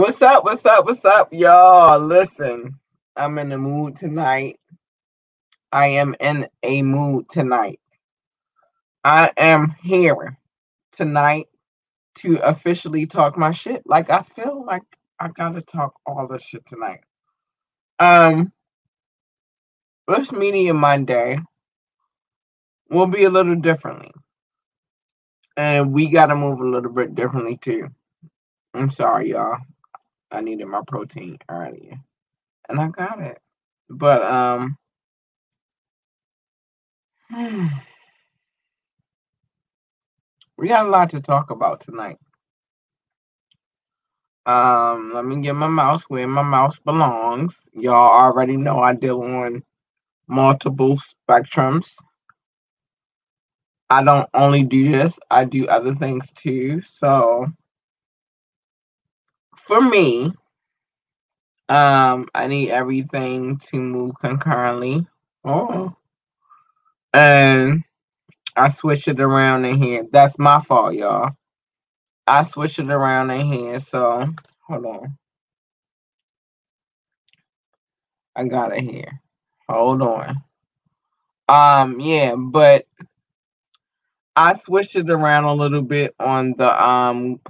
What's up? What's up? What's up, y'all? Listen, I'm in the mood tonight. I am in a mood tonight. I am here tonight to officially talk my shit. Like I feel like I gotta talk all the shit tonight. Um, this media Monday will be a little differently, and we gotta move a little bit differently too. I'm sorry, y'all. I needed my protein earlier, and I got it. But um, we got a lot to talk about tonight. Um, let me get my mouse where my mouse belongs. Y'all already know I deal on multiple spectrums. I don't only do this, I do other things too. So for me, um, I need everything to move concurrently. Oh. And I switch it around in here. That's my fault, y'all. I switch it around in here. So hold on. I got it here. Hold on. Um, yeah, but I switched it around a little bit on the um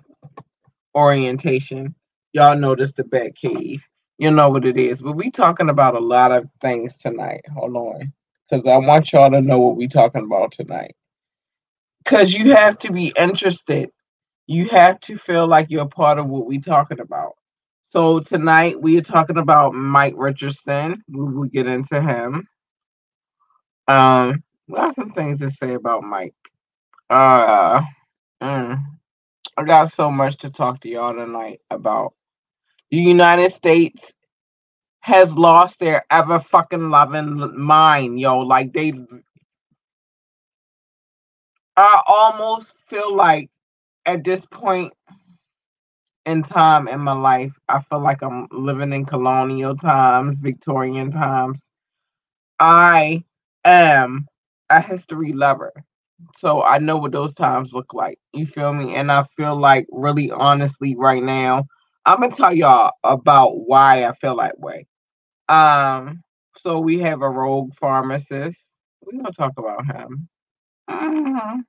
orientation. Y'all notice the bat cave. You know what it is. But we talking about a lot of things tonight. Hold on. Because I want y'all to know what we talking about tonight. Because you have to be interested. You have to feel like you're part of what we talking about. So tonight we are talking about Mike Richardson. We will get into him. Um, we got some things to say about Mike. Uh, mm, I got so much to talk to y'all tonight about. The United States has lost their ever fucking loving mind, yo. Like they, I almost feel like at this point in time in my life, I feel like I'm living in colonial times, Victorian times. I am a history lover. So I know what those times look like. You feel me? And I feel like really honestly right now, I'm gonna tell y'all about why I feel that way. Um, so we have a rogue pharmacist. We're gonna talk about him. Mhm.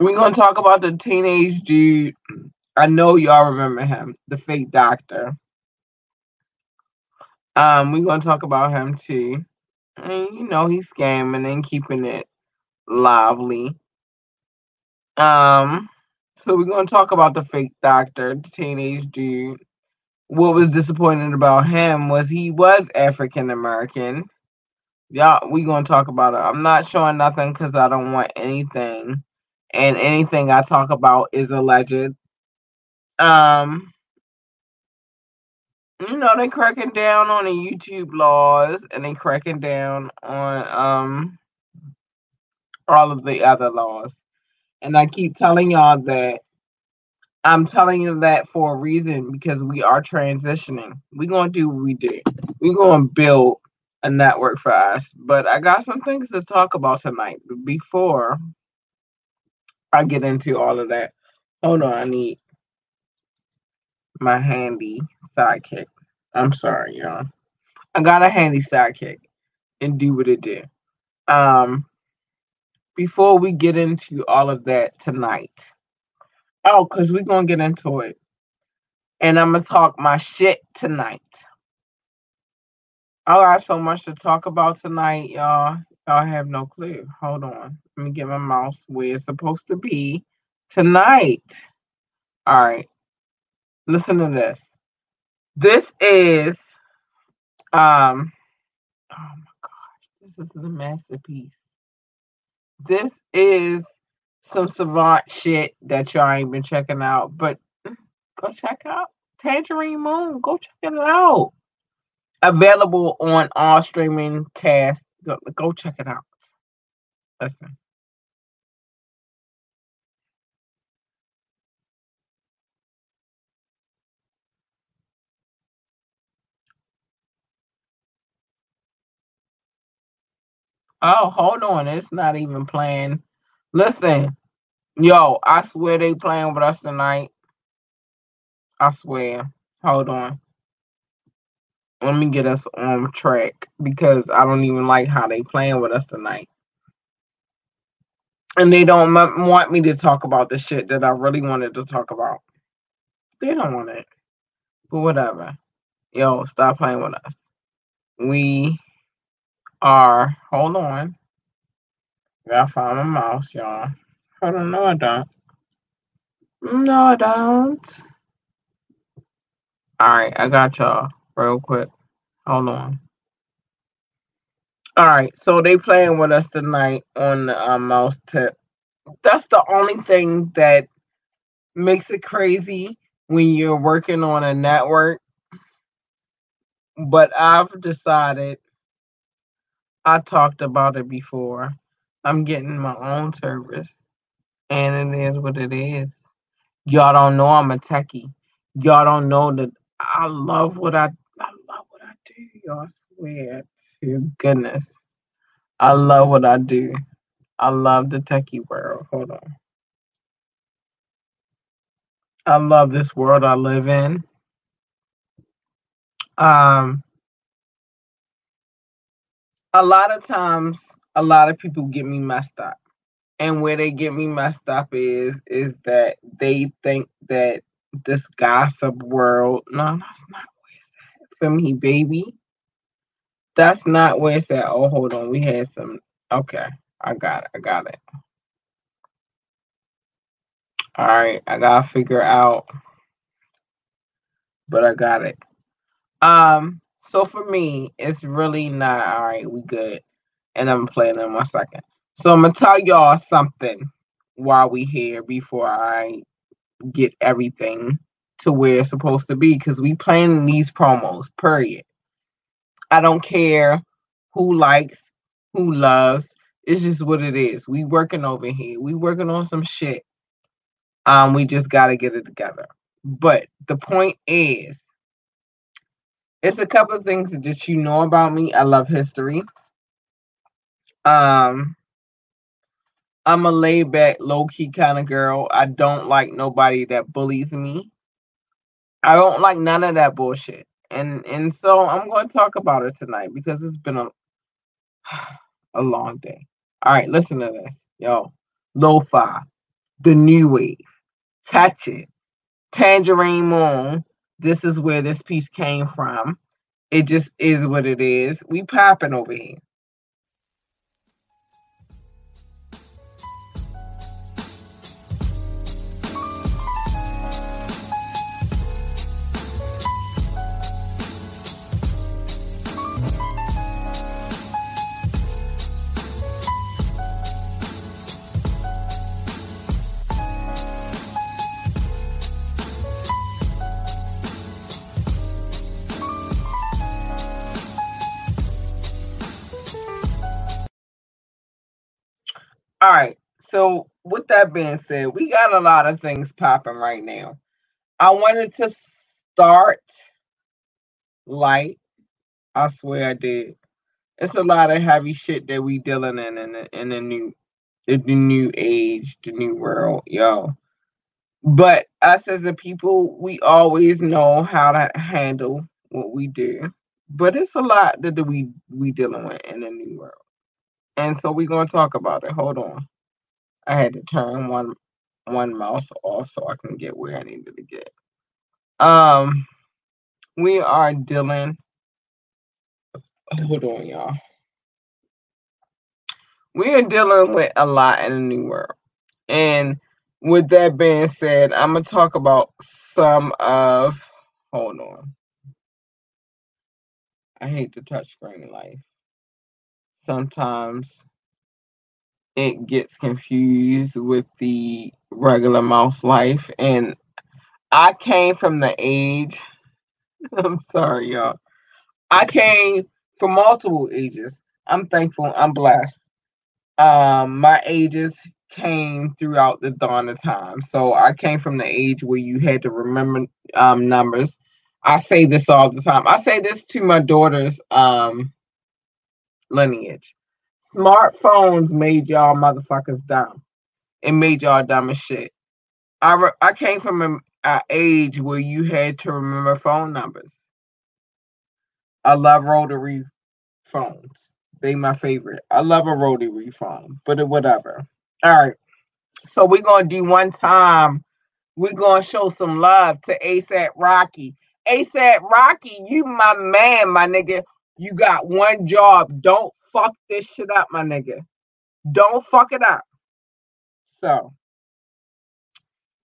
We're gonna talk about the teenage dude. I know y'all remember him, the fake doctor. Um, we're gonna talk about him too. And you know he's scamming and keeping it lively. Um, so we're gonna talk about the fake doctor, the teenage dude. What was disappointing about him was he was African American. Y'all, we gonna talk about it. I'm not showing nothing because I don't want anything, and anything I talk about is alleged. Um, you know they cracking down on the YouTube laws, and they cracking down on um all of the other laws. And I keep telling y'all that I'm telling you that for a reason because we are transitioning. We're gonna do what we do. We're gonna build a network for us. But I got some things to talk about tonight. Before I get into all of that, hold on, I need my handy sidekick. I'm sorry, y'all. I got a handy sidekick and do what it do. Um before we get into all of that tonight. Oh, because we're gonna get into it. And I'm gonna talk my shit tonight. I got so much to talk about tonight, y'all. Y'all have no clue. Hold on. Let me get my mouse where it's supposed to be tonight. All right. Listen to this. This is um oh my gosh, this is the masterpiece. This is some savant shit that y'all ain't been checking out, but go check out Tangerine Moon. Go check it out. Available on all streaming cast. Go, go check it out. Listen. Oh, hold on. It's not even playing. Listen, yo, I swear they playing with us tonight. I swear. Hold on. Let me get us on track because I don't even like how they playing with us tonight. And they don't m- want me to talk about the shit that I really wanted to talk about. They don't want it. But whatever. Yo, stop playing with us. We are, hold on. Gotta find my mouse, y'all. Hold on, no, I don't. No, I don't. All right, I got y'all real quick. Hold on. All right, so they playing with us tonight on the um, mouse tip. That's the only thing that makes it crazy when you're working on a network. But I've decided, I talked about it before. I'm getting my own service, and it is what it is. Y'all don't know I'm a techie. Y'all don't know that I love what I I love what I do. Y'all swear to goodness. I love what I do. I love the techie world. Hold on. I love this world I live in. Um a lot of times a lot of people get me messed up. And where they get me messed up is is that they think that this gossip world. No, that's not where it's at. For me, baby. That's not where it's at. Oh, hold on. We had some. Okay, I got it. I got it. All right, I gotta figure out, but I got it. Um, so for me, it's really not all right. We good, and I'm playing in one second. So I'm gonna tell y'all something while we here before I get everything to where it's supposed to be because we playing these promos. Period. I don't care who likes, who loves. It's just what it is. We working over here. We working on some shit. Um, we just gotta get it together. But the point is, it's a couple of things that you know about me. I love history. Um, I'm a laid back, low key kind of girl. I don't like nobody that bullies me. I don't like none of that bullshit. And and so I'm going to talk about it tonight because it's been a a long day. All right, listen to this. Yo, lo-fi, the new wave. Catch it. Tangerine Moon. This is where this piece came from. It just is what it is. We popping over here. So with that being said, we got a lot of things popping right now. I wanted to start light. I swear I did. It's a lot of heavy shit that we dealing in in the, in the new the, the new age, the new world, yo. But us as a people, we always know how to handle what we do. But it's a lot that we we dealing with in the new world. And so we're gonna talk about it. Hold on. I had to turn one one mouse off so I can get where I needed to get. Um we are dealing hold on y'all. We are dealing with a lot in the new world. And with that being said, I'm gonna talk about some of hold on. I hate the touchscreen life. Sometimes it gets confused with the regular mouse life. And I came from the age, I'm sorry, y'all. I came from multiple ages. I'm thankful, I'm blessed. Um, my ages came throughout the dawn of time. So I came from the age where you had to remember um numbers. I say this all the time. I say this to my daughter's um lineage. Smartphones made y'all motherfuckers dumb. It made y'all dumb as shit. I re- I came from an age where you had to remember phone numbers. I love rotary phones. They my favorite. I love a rotary phone, but whatever. All right. So we're gonna do one time. We're gonna show some love to ASAP Rocky. ASAP Rocky, you my man, my nigga. You got one job. Don't fuck this shit up, my nigga. Don't fuck it up. So,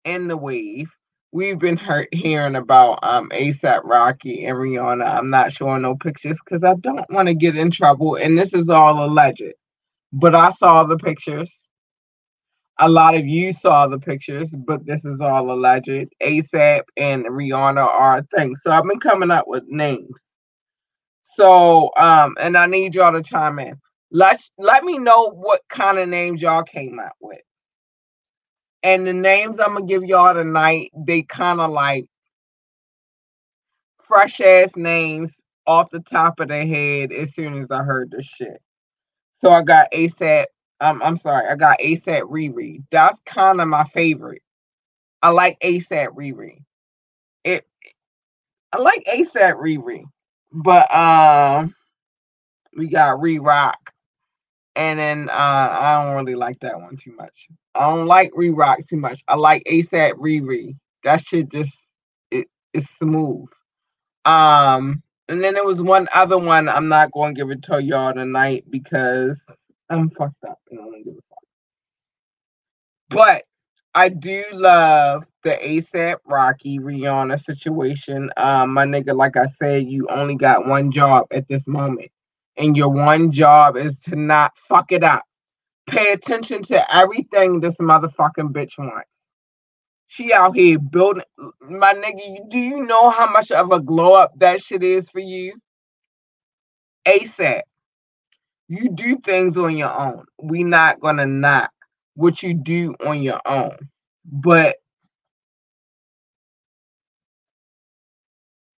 in the wave, we've been hearing about um ASAP Rocky and Rihanna. I'm not showing no pictures because I don't want to get in trouble, and this is all alleged. But I saw the pictures. A lot of you saw the pictures, but this is all alleged. ASAP and Rihanna are a thing. So I've been coming up with names. So um, and I need y'all to chime in. Let let me know what kind of names y'all came up with. And the names I'm gonna give y'all tonight, they kind of like fresh ass names off the top of their head as soon as I heard this shit. So I got ASAP. Um, I'm sorry, I got ASAP Riri. That's kind of my favorite. I like ASAP Riri. It I like ASAP Riri. But um we got Re Rock. And then uh I don't really like that one too much. I don't like Re Rock too much. I like ASAP Riri. That shit just it it's smooth. Um and then there was one other one I'm not going to give it to y'all tonight because I'm fucked up and I give fuck. But I do love the ASAP Rocky Rihanna situation. Um, my nigga, like I said, you only got one job at this moment. And your one job is to not fuck it up. Pay attention to everything this motherfucking bitch wants. She out here building my nigga. Do you know how much of a glow up that shit is for you? ASAP. You do things on your own. We not gonna knock what you do on your own. But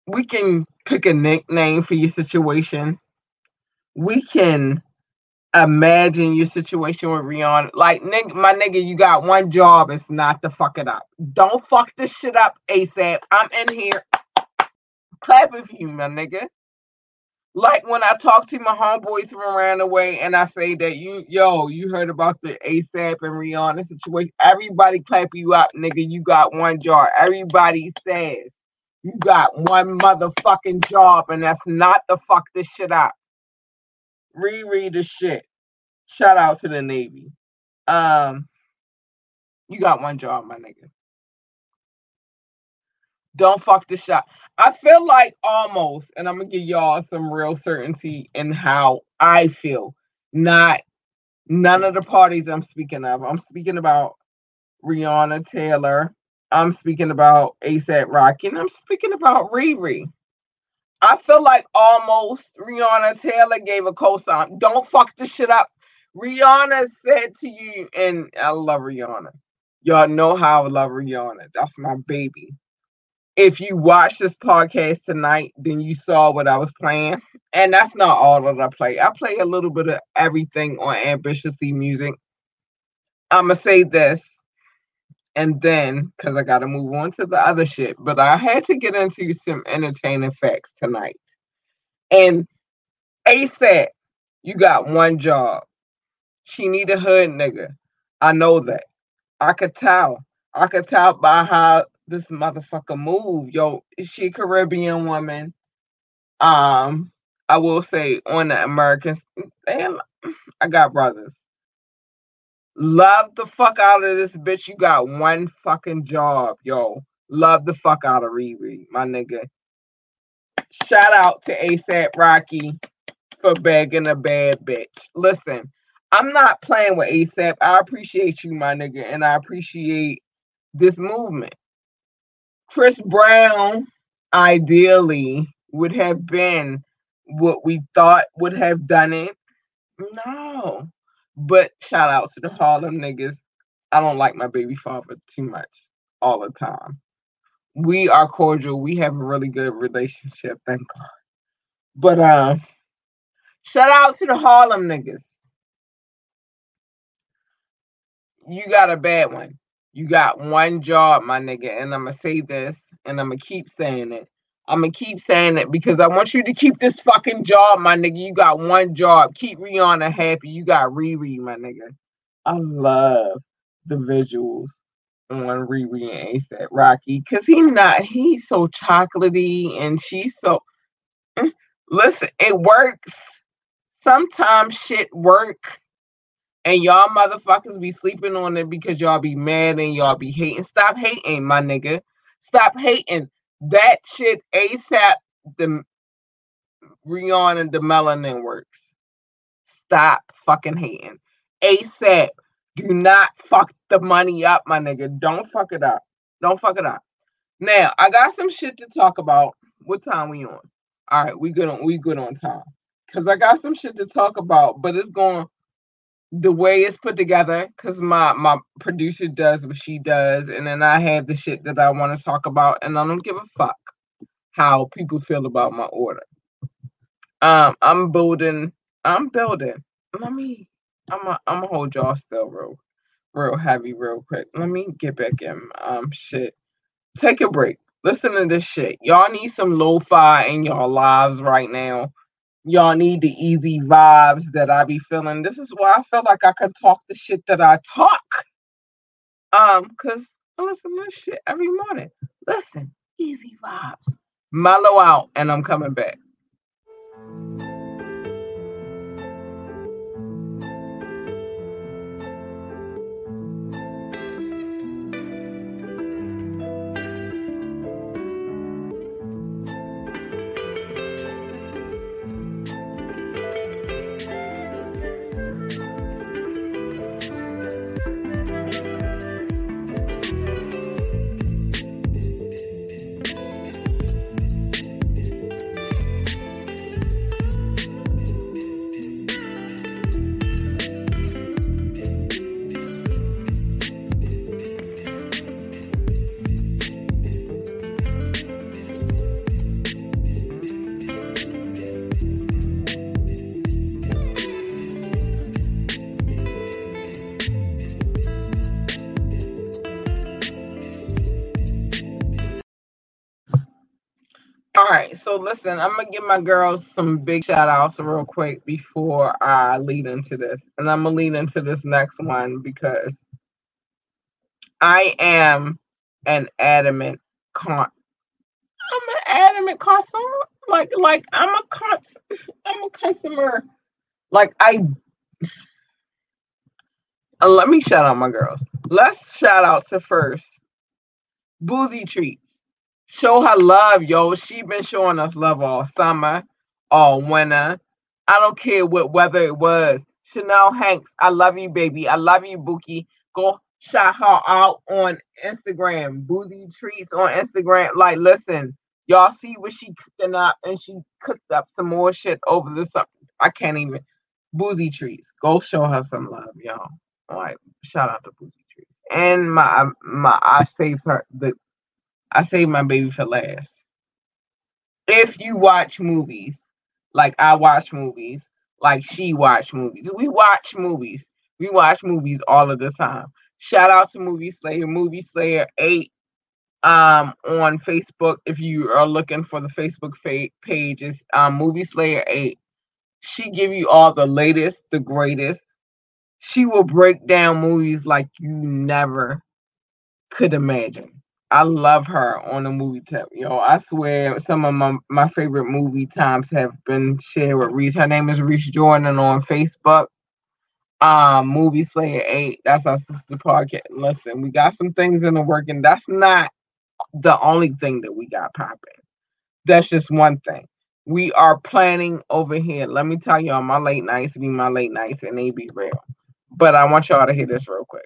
we can pick a nickname for your situation. We can imagine your situation with Rihanna. Like, nigga, my nigga, you got one job. It's not to fuck it up. Don't fuck this shit up, ASAP. I'm in here clapping for you, my nigga like when I talk to my homeboys from around the way and I say that you, yo, you heard about the ASAP and Rihanna situation. Everybody clap you up, nigga. You got one job. Everybody says you got one motherfucking job, and that's not the fuck this shit up. Reread the shit. Shout out to the Navy. Um, you got one job, my nigga. Don't fuck the shot. I feel like almost, and I'm gonna give y'all some real certainty in how I feel. Not none of the parties I'm speaking of. I'm speaking about Rihanna Taylor. I'm speaking about ASAP Rocky, and I'm speaking about Riri. I feel like almost Rihanna Taylor gave a cosign. Don't fuck this shit up. Rihanna said to you, and I love Rihanna. Y'all know how I love Rihanna. That's my baby if you watch this podcast tonight, then you saw what I was playing. And that's not all that I play. I play a little bit of everything on Ambitiously Music. I'ma say this and then because I gotta move on to the other shit. But I had to get into some entertaining facts tonight. And ASAP, you got one job. She need a hood nigga. I know that. I could tell. I could tell by how this motherfucker move. Yo, she a Caribbean woman? Um, I will say on the Americans, damn, I got brothers. Love the fuck out of this bitch. You got one fucking job, yo. Love the fuck out of Riri, my nigga. Shout out to ASAP Rocky for begging a bad bitch. Listen, I'm not playing with ASAP. I appreciate you, my nigga, and I appreciate this movement. Chris Brown ideally would have been what we thought would have done it. No. But shout out to the Harlem niggas. I don't like my baby father too much all the time. We are cordial. We have a really good relationship, thank God. But uh shout out to the Harlem niggas. You got a bad one. You got one job, my nigga, and I'm gonna say this, and I'm gonna keep saying it. I'm gonna keep saying it because I want you to keep this fucking job, my nigga. You got one job. Keep Rihanna happy. You got Riri, my nigga. I love the visuals on Riri and ASAP Rocky because he not he's so chocolatey and she's so mm, listen, it works. Sometimes shit work and y'all motherfuckers be sleeping on it because y'all be mad and y'all be hating. Stop hating, my nigga. Stop hating. That shit ASAP the Rihanna and the melanin works. Stop fucking hating. ASAP. Do not fuck the money up, my nigga. Don't fuck it up. Don't fuck it up. Now, I got some shit to talk about. What time we on? All right, we good on we good on time. Cause I got some shit to talk about, but it's going the way it's put together because my my producer does what she does and then i have the shit that i want to talk about and i don't give a fuck how people feel about my order. Um i'm building i'm building. Let me i'm a, i'm gonna hold y'all still real real heavy real quick. Let me get back in um shit. Take a break. Listen to this shit. Y'all need some lo-fi in y'all lives right now y'all need the easy vibes that I be feeling. This is why I feel like I can talk the shit that I talk. Um, cause I listen to this shit every morning. Listen, easy vibes. Mellow out, and I'm coming back. Listen, I'm gonna give my girls some big shout outs real quick before I lead into this. And I'm gonna lead into this next one because I am an adamant con I'm an adamant customer. Like like I'm a con I'm a customer. Like I let me shout out my girls. Let's shout out to first Boozy Treats. Show her love, yo. She been showing us love all summer, all winter. I don't care what weather it was. Chanel Hanks, I love you, baby. I love you, Bookie. Go shout her out on Instagram. Boozy Treats on Instagram. Like, listen, y'all see what she cooking up, and she cooked up some more shit over the summer. I can't even. Boozy Treats. Go show her some love, y'all. All right, shout out to Boozy Treats. And my my I saved her the I saved my baby for last. If you watch movies, like I watch movies, like she watch movies. We watch movies. We watch movies all of the time. Shout out to Movie Slayer, Movie Slayer 8 um on Facebook. If you are looking for the Facebook fa- page, is um Movie Slayer 8. She give you all the latest, the greatest. She will break down movies like you never could imagine. I love her on the movie tip. Yo, I swear some of my, my favorite movie times have been shared with Reese. Her name is Reese Jordan on Facebook. Um, Movie Slayer 8. That's our sister podcast. Listen, we got some things in the work, and that's not the only thing that we got popping. That's just one thing. We are planning over here. Let me tell y'all, my late nights be my late nights, and they be real. But I want y'all to hear this real quick.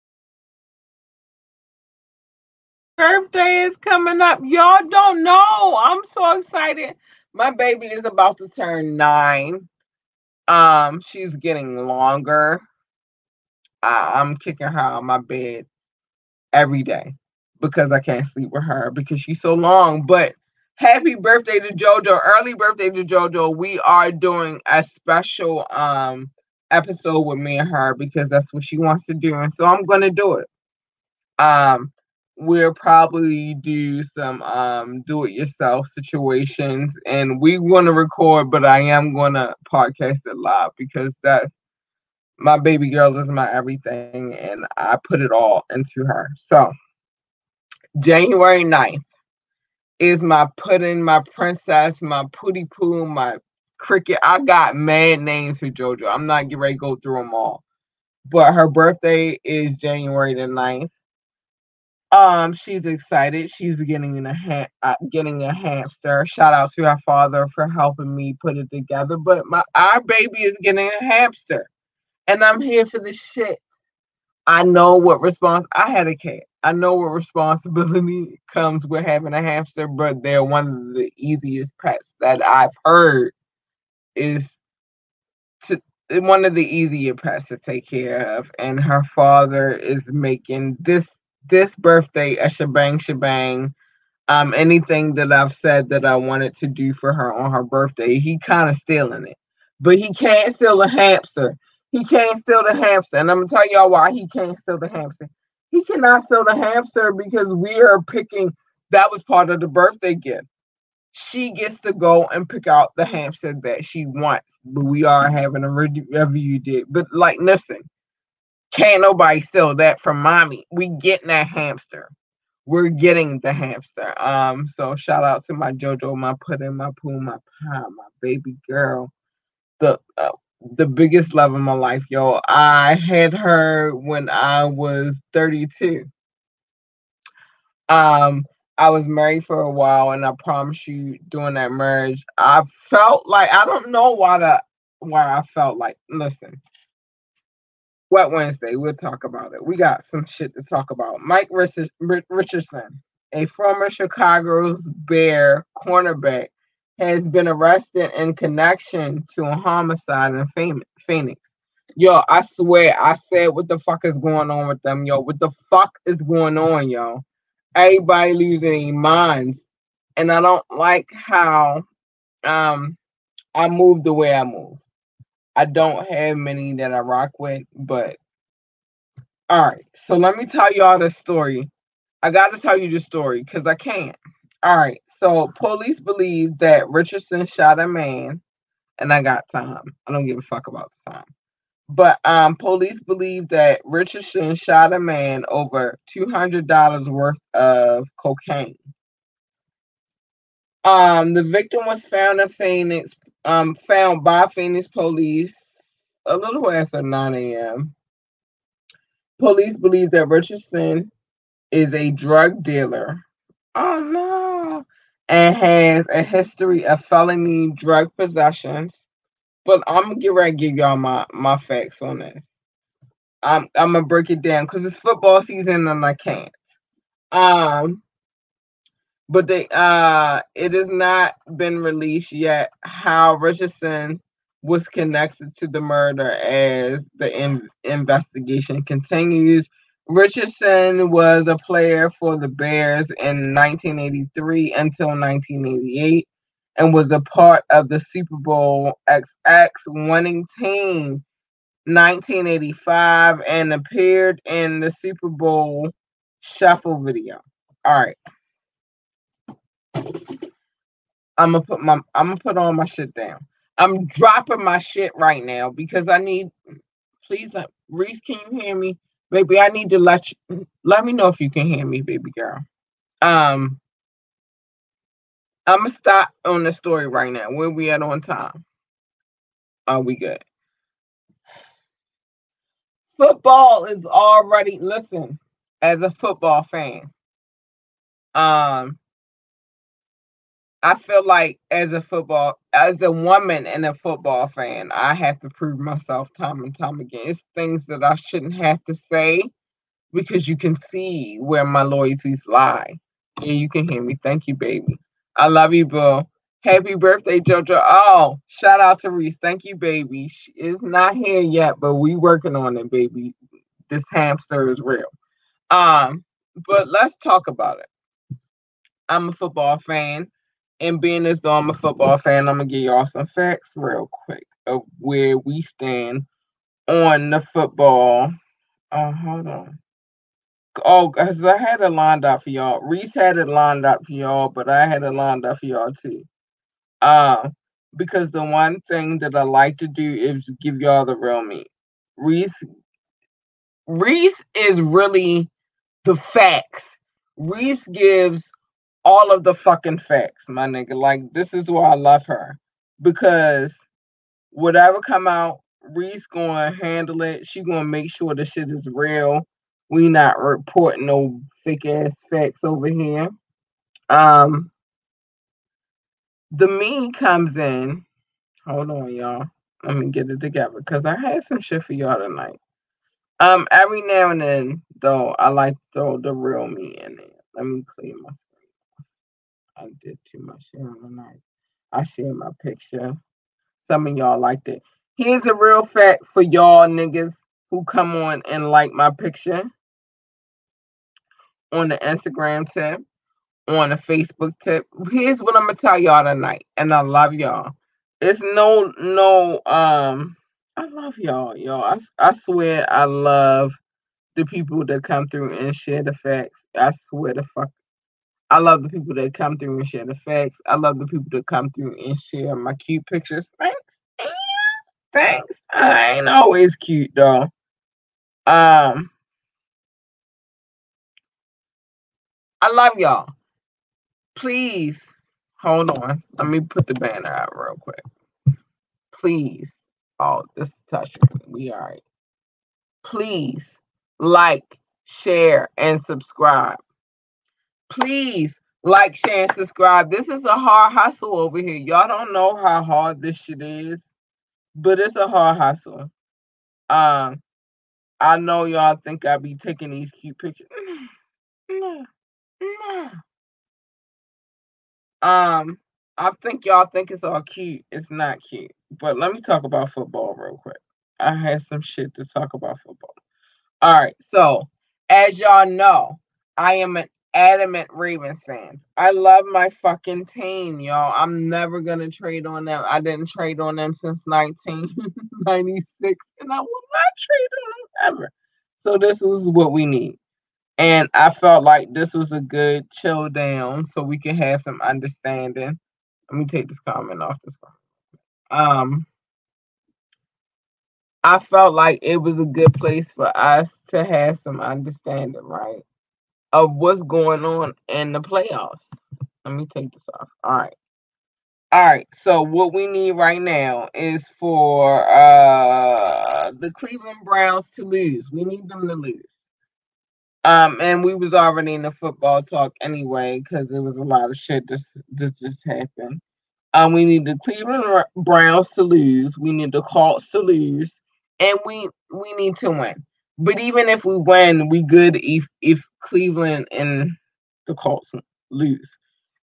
Birthday is coming up. Y'all don't know. I'm so excited. My baby is about to turn nine. Um, she's getting longer. I, I'm kicking her out of my bed every day because I can't sleep with her because she's so long. But happy birthday to JoJo. Early birthday to JoJo. We are doing a special um episode with me and her because that's what she wants to do. And so I'm gonna do it. Um we'll probably do some um do it yourself situations and we want to record but i am going to podcast it live because that's my baby girl is my everything and i put it all into her. So january 9th is my pudding my princess my pooty poo my cricket. I got mad names for jojo. I'm not getting ready to go through them all. But her birthday is january the 9th um, she's excited. She's getting in a ha- uh, getting a hamster. Shout out to her father for helping me put it together. But my our baby is getting a hamster, and I'm here for the shit. I know what response I had a cat. I know what responsibility comes with having a hamster, but they're one of the easiest pets that I've heard is to one of the easier pets to take care of. And her father is making this this birthday a shebang shebang. Um, anything that I've said that I wanted to do for her on her birthday, he kind of stealing it. But he can't steal the hamster. He can't steal the hamster. And I'm gonna tell y'all why he can't steal the hamster. He cannot steal the hamster because we are picking that was part of the birthday gift. She gets to go and pick out the hamster that she wants, but we are having a review did. But like, listen, can't nobody steal that from mommy. We getting that hamster. We're getting the hamster. Um, so shout out to my JoJo, my pudding, my poo, my pie, my baby girl. The uh, the biggest love of my life, yo. I had her when I was 32. Um, I was married for a while, and I promise you, during that marriage, I felt like I don't know why that why I felt like. Listen, Wet Wednesday. We'll talk about it. We got some shit to talk about. Mike Richardson, a former Chicago's Bear cornerback, has been arrested in connection to a homicide in Phoenix. Yo, I swear, I said, what the fuck is going on with them, yo? What the fuck is going on, yo? Everybody losing their minds, and I don't like how um I move the way I move. I don't have many that I rock with, but all right. So let me tell y'all the story. I got to tell you the story because I can't. All right. So police believe that Richardson shot a man, and I got time. I don't give a fuck about the time. But um, police believe that Richardson shot a man over two hundred dollars worth of cocaine. Um, the victim was found in Phoenix um, found by Phoenix police a little after 9 a.m. Police believe that Richardson is a drug dealer. Oh no. And has a history of felony drug possessions. But I'm gonna get ready to give y'all my, my facts on this. I'm I'm gonna break it down because it's football season and I can't. Um but they uh it has not been released yet how Richardson was connected to the murder as the in- investigation continues. Richardson was a player for the Bears in 1983 until 1988 and was a part of the Super Bowl XX winning team 1985 and appeared in the Super Bowl shuffle video. All right. I'm gonna put my I'm gonna put all my shit down. I'm dropping my shit right now because I need. Please, let, Reese, can you hear me, baby? I need to let you, let me know if you can hear me, baby girl. Um, I'm gonna stop on the story right now. Where we at on time? Are we good? Football is already listen. As a football fan, um, I feel like as a football, as a woman and a football fan, I have to prove myself time and time again. It's things that I shouldn't have to say, because you can see where my loyalties lie. Yeah, you can hear me. Thank you, baby. I love you, bro. Happy birthday, Jojo. Oh, shout out to Reese. Thank you, baby. She is not here yet, but we working on it, baby. This hamster is real. Um, but let's talk about it. I'm a football fan, and being as though I'm a football fan, I'm gonna give y'all some facts real quick of where we stand on the football. Uh, hold on. Oh, cause I had it lined up for y'all. Reese had it lined up for y'all, but I had it lined up for y'all too. Uh, because the one thing that I like to do is give y'all the real me. Reese Reese is really the facts. Reese gives all of the fucking facts, my nigga. Like this is why I love her. Because whatever come out, Reese gonna handle it. She gonna make sure the shit is real. We not reporting no fake ass facts over here. Um the me comes in. Hold on, y'all. Let me get it together because I had some shit for y'all tonight. Um, every now and then, though, I like to throw the real me in there. Let me clean my. I did too much sharing tonight. I shared my picture. Some of y'all liked it. Here's a real fact for y'all niggas who come on and like my picture on the Instagram tip on the Facebook tip. Here's what I'm gonna tell y'all tonight, and I love y'all. It's no no um I love y'all, y'all. I, I swear I love the people that come through and share the facts. I swear the fuck I love the people that come through and share the facts. I love the people that come through and share my cute pictures. Thanks. Thanks. I ain't always cute though. Um I love y'all please hold on. Let me put the banner out real quick. Please. Oh, this is touching. We all right. Please like, share, and subscribe. Please like, share, and subscribe. This is a hard hustle over here. Y'all don't know how hard this shit is, but it's a hard hustle. Um, I know y'all think I be taking these cute pictures. No, no. Um, I think y'all think it's all cute. It's not cute. But let me talk about football real quick. I had some shit to talk about football. All right. So, as y'all know, I am an adamant Ravens fan. I love my fucking team, y'all. I'm never gonna trade on them. I didn't trade on them since 1996, and I will not trade on them ever. So this was what we need. And I felt like this was a good chill down so we can have some understanding. Let me take this comment off this one. Um I felt like it was a good place for us to have some understanding, right? Of what's going on in the playoffs. Let me take this off. All right. All right. So what we need right now is for uh the Cleveland Browns to lose. We need them to lose. Um, and we was already in the football talk anyway because there was a lot of shit that that just happened. Um, we need the Cleveland Browns to lose. We need the Colts to lose, and we we need to win. But even if we win, we good if if Cleveland and the Colts lose.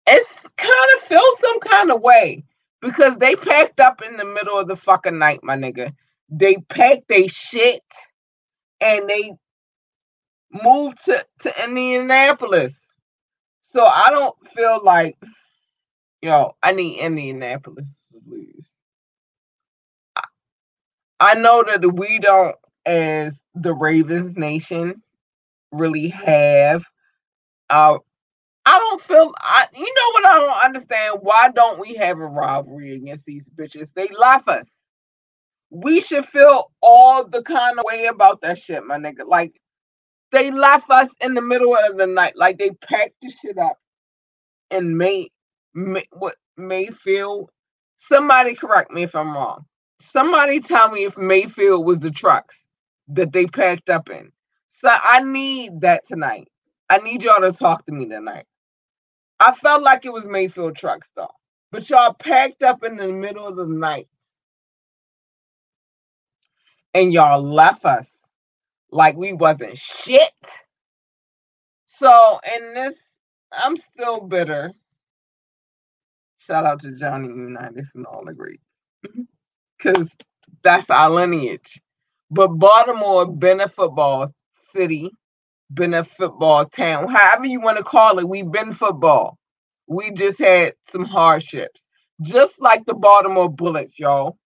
It's kind of feels some kind of way because they packed up in the middle of the fucking night, my nigga. They packed they shit and they moved to, to Indianapolis. So I don't feel like, yo, I need Indianapolis to lose. I, I know that we don't, as the Ravens Nation, really have. Uh, I don't feel. I you know what I don't understand? Why don't we have a rivalry against these bitches? They laugh us. We should feel all the kind of way about that shit, my nigga. Like they left us in the middle of the night. Like they packed the shit up and May, May what Mayfield. Somebody correct me if I'm wrong. Somebody tell me if Mayfield was the trucks that they packed up in. So I need that tonight. I need y'all to talk to me tonight. I felt like it was Mayfield Truck Stop, But y'all packed up in the middle of the night. And y'all left us like we wasn't shit. So in this, I'm still bitter. Shout out to Johnny Unitas and all the greats. Cause that's our lineage. But Baltimore been a football city, been a football town, however you want to call it. We've been football. We just had some hardships. Just like the Baltimore Bullets, y'all.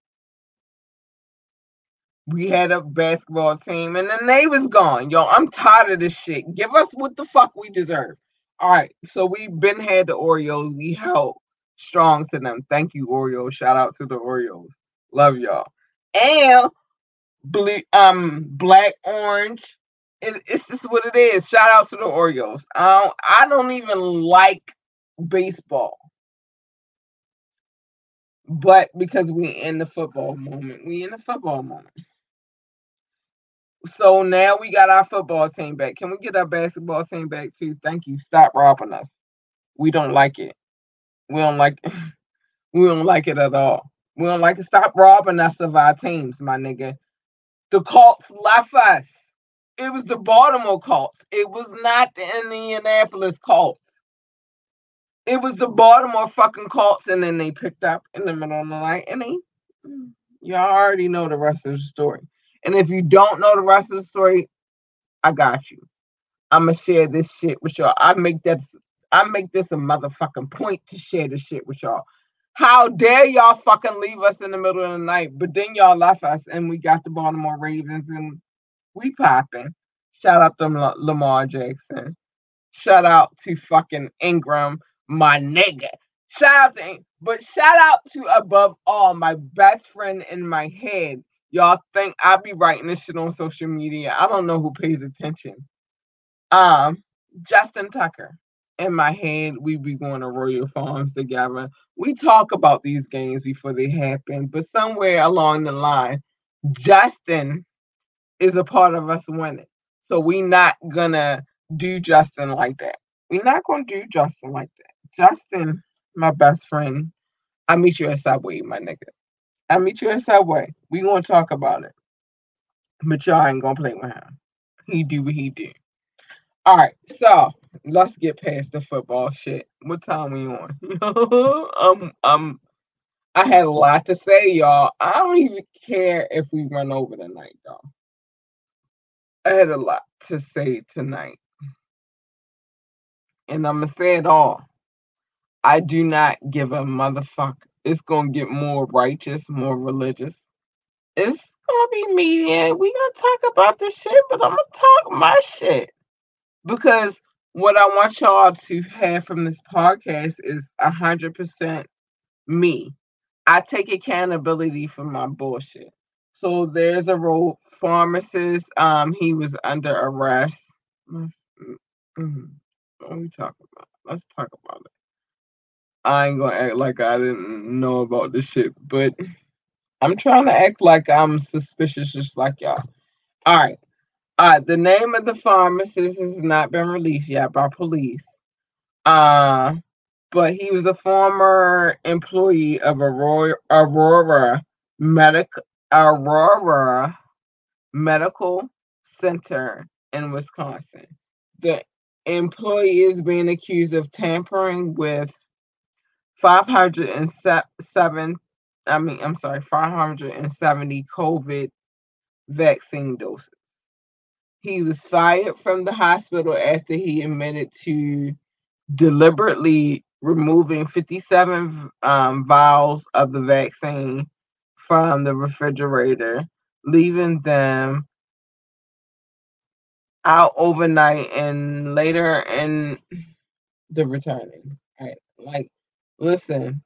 We had a basketball team and then they was gone. Yo, I'm tired of this shit. Give us what the fuck we deserve. All right. So we've been had the Orioles. We held strong to them. Thank you, Orioles. Shout out to the Orioles. Love y'all. And blue, um, black, orange. It, it's just what it is. Shout out to the Orioles. I don't, I don't even like baseball. But because we in the football moment, we in the football moment. So now we got our football team back. Can we get our basketball team back too? Thank you. Stop robbing us. We don't like it. We don't like it. we don't like it at all. We don't like it. Stop robbing us of our teams, my nigga. The Colts left us. It was the Baltimore Colts. It was not the Indianapolis Colts. It was the Baltimore fucking Colts, and then they picked up in the middle of the night, and they y'all already know the rest of the story. And if you don't know the rest of the story, I got you. I'ma share this shit with y'all. I make that I make this a motherfucking point to share this shit with y'all. How dare y'all fucking leave us in the middle of the night? But then y'all left us and we got the Baltimore Ravens and we popping. Shout out to Lamar Jackson. Shout out to fucking Ingram, my nigga. Shout out to, but shout out to above all my best friend in my head, Y'all think I be writing this shit on social media. I don't know who pays attention. Um, Justin Tucker. In my head, we be going to Royal Farms together. We talk about these games before they happen, but somewhere along the line, Justin is a part of us winning. So we not gonna do Justin like that. We're not gonna do Justin like that. Justin, my best friend, I meet you at Subway, my nigga. I meet you at Subway. We gonna talk about it. But y'all ain't gonna play with him. He do what he do. All right, so let's get past the football shit. What time we on? um, um, I had a lot to say, y'all. I don't even care if we run over tonight, y'all. I had a lot to say tonight, and I'm gonna say it all. I do not give a motherfucker it's gonna get more righteous, more religious. It's gonna be media. We gonna talk about this shit, but I'm gonna talk my shit because what I want y'all to have from this podcast is a hundred percent me. I take accountability for my bullshit. So there's a road pharmacist. Um, he was under arrest. Let's, mm-hmm. We talking about? Let's talk about it. I ain't gonna act like I didn't know about this shit, but I'm trying to act like I'm suspicious just like y'all. All right. All right. The name of the pharmacist has not been released yet by police. Uh, but he was a former employee of Aurora, Aurora Medical Aurora Medical Center in Wisconsin. The employee is being accused of tampering with 507 I mean, I'm sorry, 570 COVID vaccine doses. He was fired from the hospital after he admitted to deliberately removing 57 um, vials of the vaccine from the refrigerator, leaving them out overnight and later in the returning. Right. Like Listen.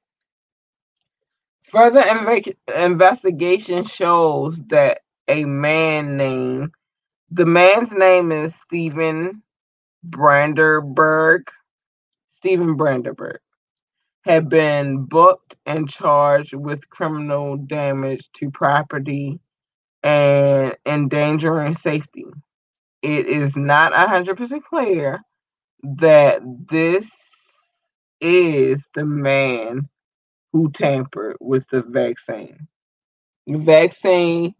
Further inv- investigation shows that a man named the man's name is Stephen Brandenburg. Stephen Brandenburg had been booked and charged with criminal damage to property and endangering safety. It is not 100% clear that this is the man who tampered with the vaccine. The vaccine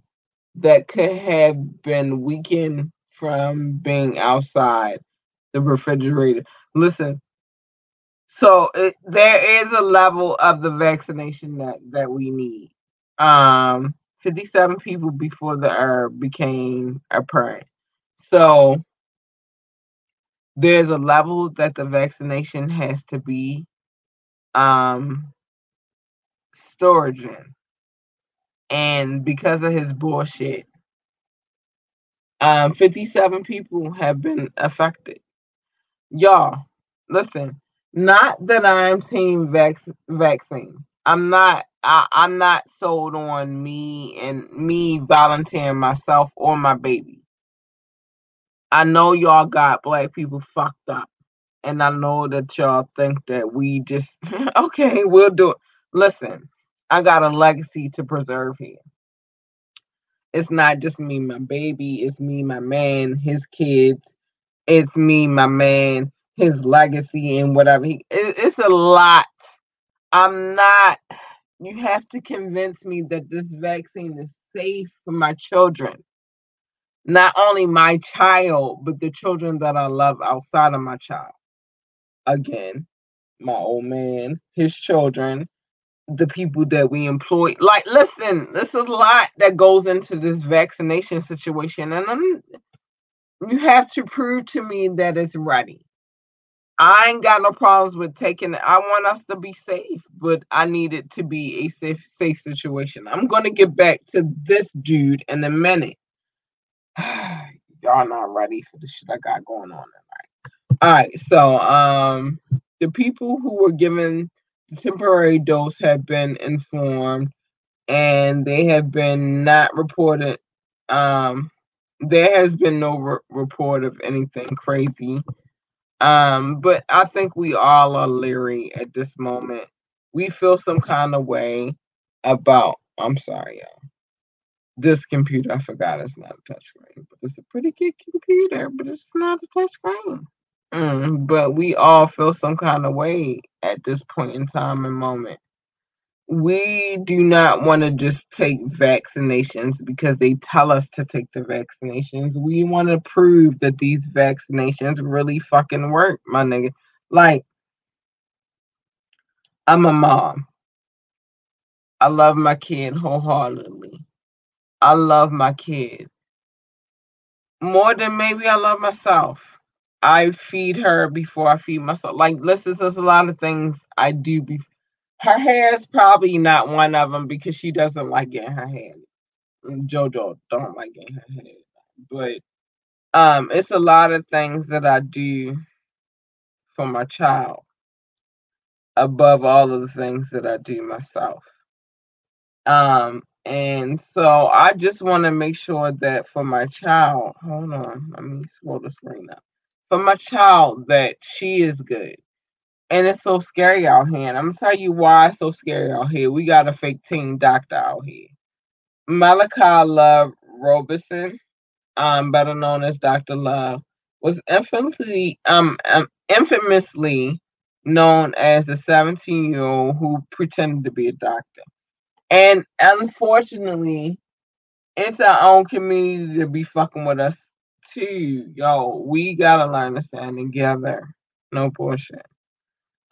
that could have been weakened from being outside the refrigerator. Listen, so it, there is a level of the vaccination that that we need. Um, 57 people before the herb became apparent. So there's a level that the vaccination has to be um storage in. And because of his bullshit, um 57 people have been affected. Y'all, listen, not that I'm team vac- vaccine. I'm not I, I'm not sold on me and me volunteering myself or my baby. I know y'all got black people fucked up. And I know that y'all think that we just okay, we'll do it. Listen, I got a legacy to preserve here. It's not just me, my baby, it's me, my man, his kids, it's me, my man, his legacy and whatever he it, it's a lot. I'm not you have to convince me that this vaccine is safe for my children. Not only my child, but the children that I love outside of my child. Again, my old man, his children, the people that we employ. Like, listen, there's a lot that goes into this vaccination situation, and I'm, you have to prove to me that it's ready. I ain't got no problems with taking it. I want us to be safe, but I need it to be a safe, safe situation. I'm gonna get back to this dude in a minute. Y'all not ready for the shit I got going on tonight. All right, so um, the people who were given the temporary dose have been informed, and they have been not reported. Um, there has been no re- report of anything crazy um, but I think we all are leery at this moment. We feel some kind of way about. I'm sorry, y'all. This computer, I forgot it's not a touchscreen, but it's a pretty good computer, but it's not a touchscreen. Mm, but we all feel some kind of way at this point in time and moment we do not want to just take vaccinations because they tell us to take the vaccinations. We want to prove that these vaccinations really fucking work, my nigga. Like, I'm a mom. I love my kid wholeheartedly. I love my kid more than maybe I love myself. I feed her before I feed myself. Like, listen, there's a lot of things I do before her hair is probably not one of them because she doesn't like getting her hair. Jojo don't like getting her hair, but um, it's a lot of things that I do for my child above all of the things that I do myself. Um, and so I just want to make sure that for my child, hold on, let me scroll the screen up. For my child, that she is good and it's so scary out here. And I'm gonna tell you why it's so scary out here. We got a fake team doctor out here. Malachi Love Robinson, um, better known as Dr. Love, was infamously um, um infamously known as the 17 year old who pretended to be a doctor. And unfortunately, it's our own community to be fucking with us too. Yo, we gotta learn to stand together. No bullshit.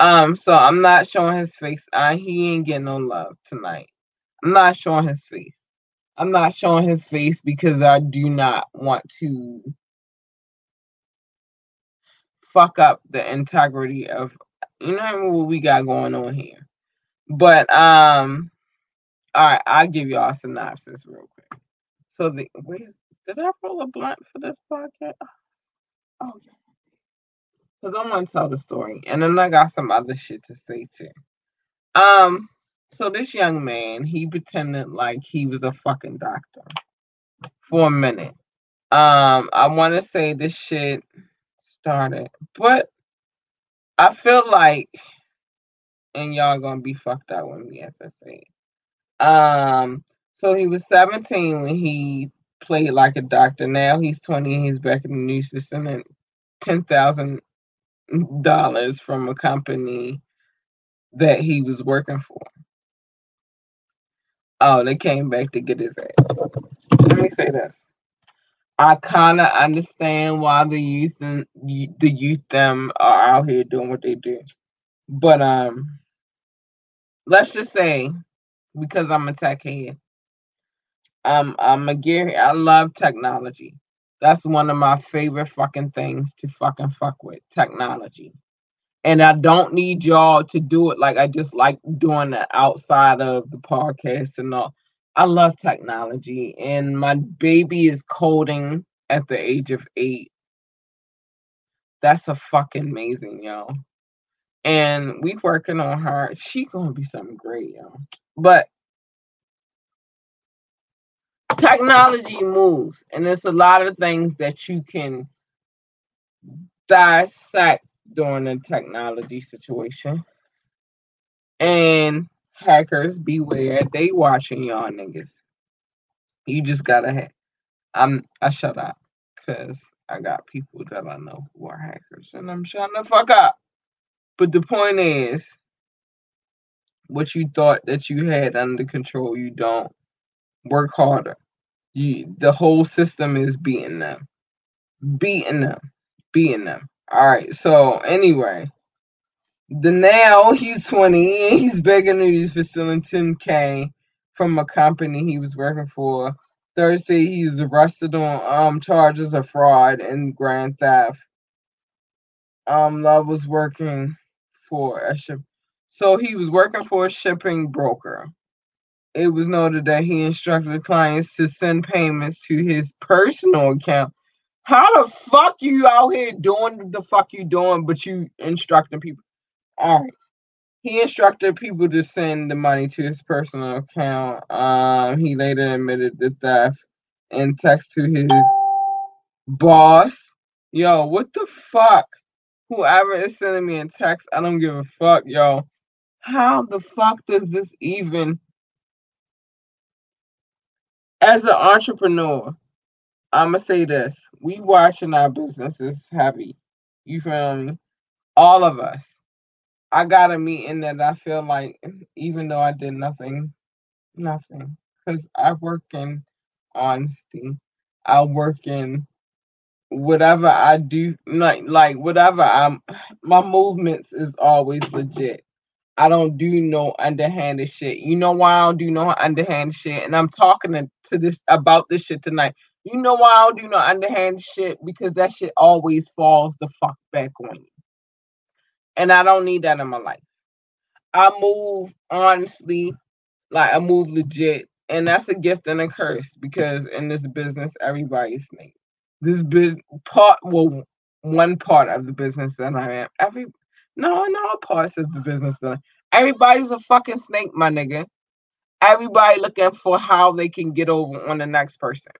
Um, so I'm not showing his face. He ain't getting no love tonight. I'm not showing his face. I'm not showing his face because I do not want to fuck up the integrity of you know what we got going on here. But um, all right, I'll give y'all a synopsis real quick. So the wait, did I roll a blunt for this podcast? Oh yes because I want to tell the story, and then I got some other shit to say too. Um, so this young man, he pretended like he was a fucking doctor for a minute. Um, I want to say this shit started, but I feel like, and y'all gonna be fucked up with me as I say. Um, so he was 17 when he played like a doctor. Now he's 20 and he's back in the news for sending 10,000 dollars from a company that he was working for. Oh, they came back to get his ass. Let me say this. I kind of understand why the youth and the youth them are out here doing what they do, but um, let's just say because I'm a tech head, um, I'm a gear. I love technology. That's one of my favorite fucking things to fucking fuck with technology. And I don't need y'all to do it like I just like doing it outside of the podcast and all. I love technology, and my baby is coding at the age of eight. That's a fucking amazing, yo. And we working on her. She gonna be something great, yo. But technology moves, and there's a lot of things that you can dissect during a technology situation. And hackers, beware, they watching y'all niggas. You just gotta have. I'm I shut up because I got people that I know who are hackers, and I'm shutting the fuck up. But the point is, what you thought that you had under control, you don't. Work harder. You, the whole system is beating them, beating them, beating them. All right. So anyway, the now he's 20 he's begging news for stealing 10k from a company he was working for. Thursday, he was arrested on um charges of fraud and grand theft. Um, Love was working for a ship, so he was working for a shipping broker it was noted that he instructed clients to send payments to his personal account. How the fuck you out here doing the fuck you doing, but you instructing people? All right. He instructed people to send the money to his personal account. Um, he later admitted the theft and text to his boss. Yo, what the fuck? Whoever is sending me a text, I don't give a fuck, yo. How the fuck does this even as an entrepreneur, I'ma say this: we watching our businesses heavy. You feel me? All of us. I got a meeting that I feel like, even though I did nothing, nothing, because I work in honesty. I work in whatever I do, like like whatever I'm. My movements is always legit. I don't do no underhanded shit. You know why I don't do no underhanded shit? And I'm talking to, to this about this shit tonight. You know why I don't do no underhanded shit? Because that shit always falls the fuck back on you. And I don't need that in my life. I move honestly, like I move legit. And that's a gift and a curse because in this business, everybody's snake. This business part, well, one part of the business that I am, every no, all parts of the business. Everybody's a fucking snake, my nigga. Everybody looking for how they can get over on the next person.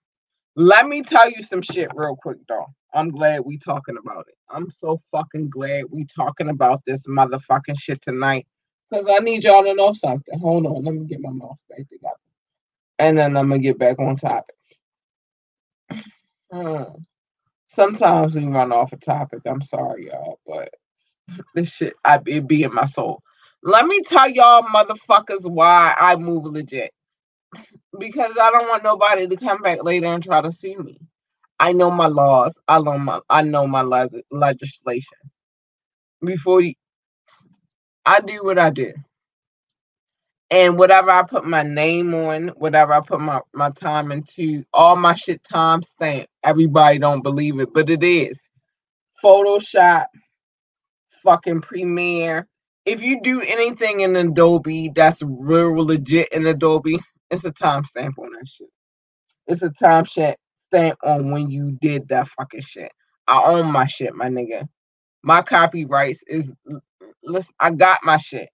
Let me tell you some shit real quick, though. I'm glad we talking about it. I'm so fucking glad we talking about this motherfucking shit tonight. Cause I need y'all to know something. Hold on, let me get my mouse back together. And then I'm gonna get back on topic. Sometimes we run off a topic. I'm sorry, y'all, but this shit, I be in my soul. Let me tell y'all motherfuckers why I move legit. Because I don't want nobody to come back later and try to sue me. I know my laws. I know my I know my le- legislation. Before you, I do what I do. And whatever I put my name on, whatever I put my, my time into, all my shit time stamp. Everybody don't believe it, but it is. Photoshop, fucking Premiere. If you do anything in Adobe that's real legit in Adobe, it's a timestamp on that shit. It's a time stamp on when you did that fucking shit. I own my shit, my nigga. My copyrights is listen, I got my shit.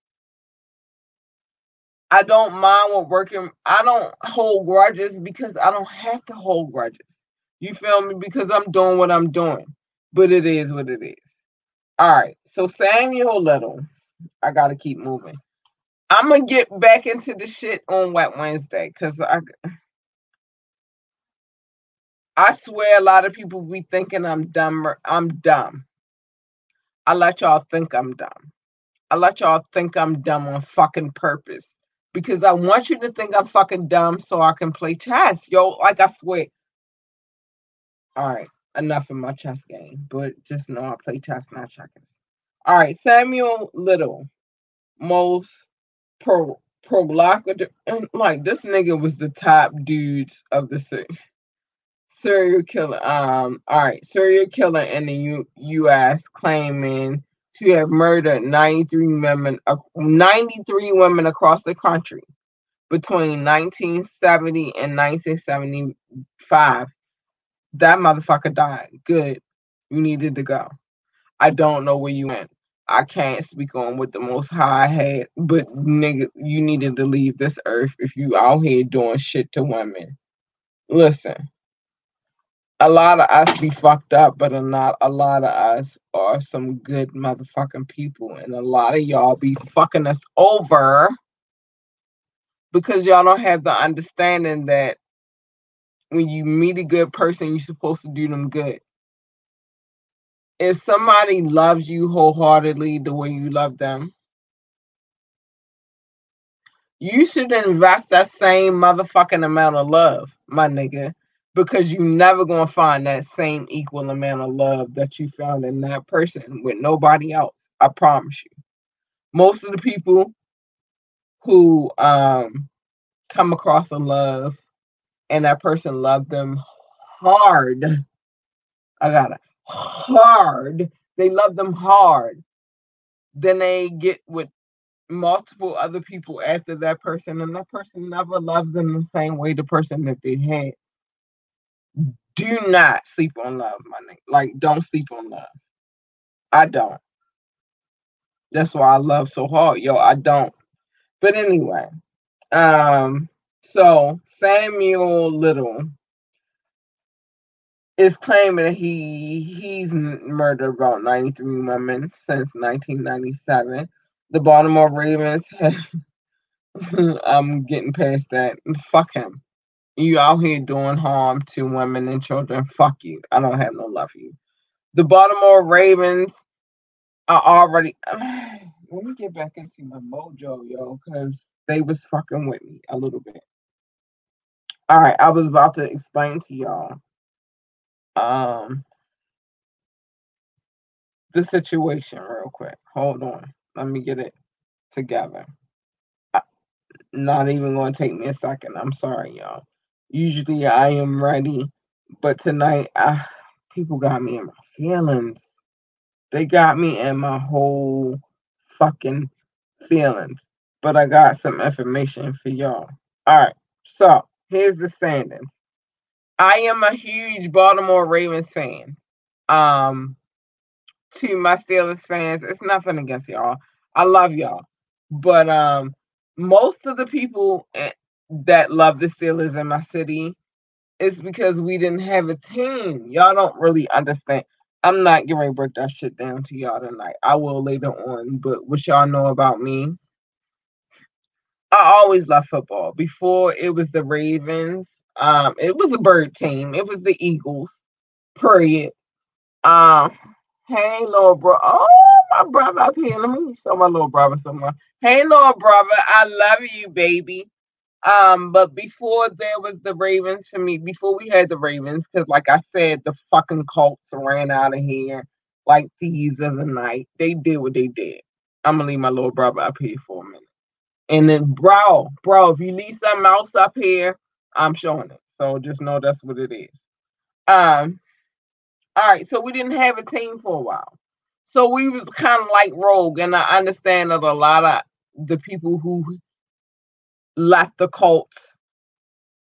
I don't mind working. I don't hold grudges because I don't have to hold grudges. You feel me? Because I'm doing what I'm doing. But it is what it is. All right. So Samuel Little, I gotta keep moving. I'm gonna get back into the shit on Wet Wednesday because I, I swear a lot of people be thinking I'm dumb. I'm dumb. I let y'all think I'm dumb. I let y'all think I'm dumb on fucking purpose because I want you to think I'm fucking dumb so I can play chess. Yo, like I swear. All right, enough in my chess game, but just know I play chess, not checkers. All right, Samuel Little, most pro provocative, like this nigga was the top dudes of the city serial killer. Um, all right, serial killer in the U- U.S. claiming to have murdered 93 women, uh, 93 women across the country between 1970 and 1975. That motherfucker died. Good. You needed to go. I don't know where you went. I can't speak on what the most high had, but nigga, you needed to leave this earth if you out here doing shit to women. Listen, a lot of us be fucked up, but not a lot of us are some good motherfucking people, and a lot of y'all be fucking us over because y'all don't have the understanding that when you meet a good person, you're supposed to do them good. If somebody loves you wholeheartedly the way you love them, you should invest that same motherfucking amount of love, my nigga because you're never to find that same equal amount of love that you found in that person with nobody else. I promise you. Most of the people who um, come across a love and that person loved them hard. I got it. Hard. They love them hard. Then they get with multiple other people after that person, and that person never loves them the same way the person that they had do not sleep on love, my nigga. Like, don't sleep on love. I don't. That's why I love so hard, yo. I don't. But anyway, um, so Samuel Little is claiming that he he's murdered about 93 women since 1997. The Baltimore Ravens I'm getting past that. Fuck him. You out here doing harm to women and children. Fuck you. I don't have no love for you. The Baltimore Ravens are already. let me get back into my mojo, yo, because they was fucking with me a little bit. All right, I was about to explain to y'all um the situation real quick. Hold on. Let me get it together. not even going to take me a second. I'm sorry, y'all. Usually I am ready, but tonight I, people got me in my feelings. They got me in my whole fucking feelings. But I got some information for y'all. All right, so here's the standings. I am a huge Baltimore Ravens fan. Um, to my Steelers fans, it's nothing against y'all. I love y'all, but um, most of the people eh, that love the Steelers in my city is because we didn't have a team. Y'all don't really understand. I'm not getting to break that shit down to y'all tonight. I will later on, but what y'all know about me, I always loved football. Before it was the Ravens, um, it was a bird team. It was the Eagles. Period. Um, hey little bro. Oh, my brother up here. Let me show my little brother somewhere. Hey little brother, I love you, baby. Um, but before there was the Ravens for me, before we had the Ravens, because like I said, the fucking Colts ran out of here like thieves of the night. They did what they did. I'm gonna leave my little brother up here for a minute. And then, bro, bro, if you leave something else up here, I'm showing it. So just know that's what it is. Um, all right, so we didn't have a team for a while. So we was kind of like rogue, and I understand that a lot of the people who left the Colts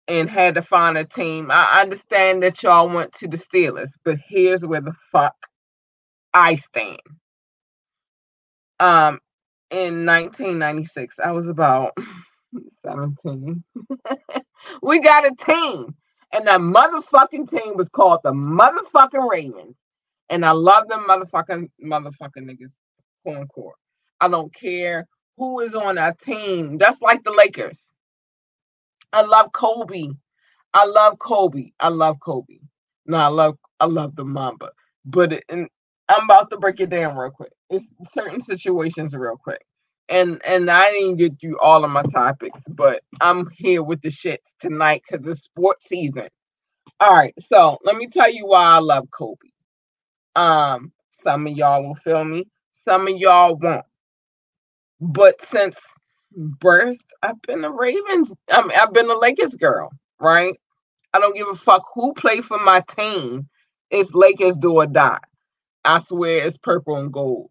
and had to find a team. I understand that y'all went to the Steelers, but here's where the fuck I stand. Um, in 1996, I was about 17. we got a team, and that motherfucking team was called the motherfucking Ravens. And I love them motherfucking motherfucking niggas. Corn core. I don't care who is on our team. That's like the Lakers. I love Kobe. I love Kobe. I love Kobe. No, I love I love the Mamba. But it, I'm about to break it down real quick. It's certain situations real quick. and and I didn't get through all of my topics, but I'm here with the shits tonight because it's sports season. All right, so let me tell you why I love Kobe. Um, some of y'all will feel me, some of y'all won't. But since birth, I've been a Ravens. I mean, I've been a Lakers girl, right? I don't give a fuck who play for my team. It's Lakers do or die. I swear it's purple and gold.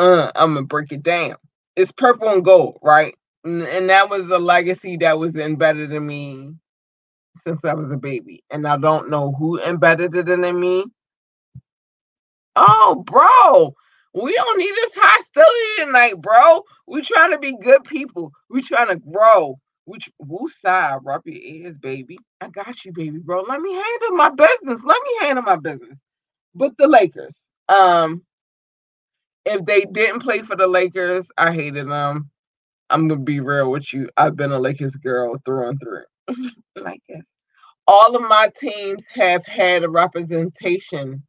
Uh, I'm gonna break it down. It's purple and gold, right? And, and that was a legacy that was embedded in me since I was a baby. And I don't know who embedded it in me. Oh, bro, we don't need this hostility tonight, bro. We trying to be good people. We trying to grow. Which woo side rub your ears, baby. I got you, baby, bro. Let me handle my business. Let me handle my business. But the Lakers, um, if they didn't play for the Lakers, I hated them. I'm gonna be real with you. I've been a Lakers girl through and through. like this. All of my teams have had a representation,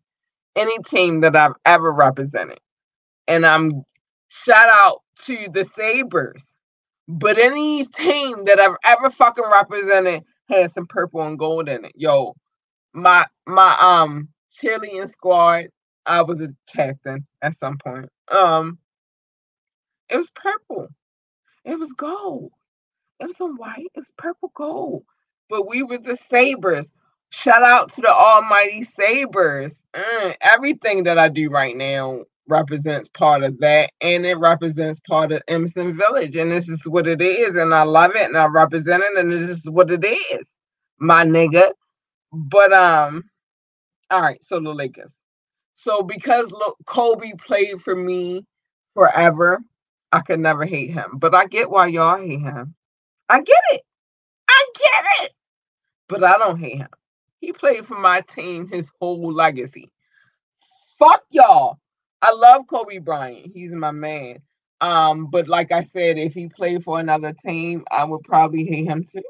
any team that I've ever represented. And I'm shout out to the Sabres. But any team that I've ever fucking represented had some purple and gold in it. Yo, my my um cheerleading squad, I was a captain at some point. Um it was purple. It was gold. It was some white. It was purple gold. But we were the Sabres. Shout out to the almighty Sabres. Mm, everything that I do right now represents part of that and it represents part of Emerson Village. And this is what it is. And I love it and I represent it and this is what it is. My nigga. But um, all right, so the Lakers. So because look, Kobe played for me forever, I could never hate him. But I get why y'all hate him. I get it. I get it. But I don't hate him. He played for my team his whole legacy. Fuck y'all. I love Kobe Bryant. He's my man. Um, but like I said, if he played for another team, I would probably hate him too.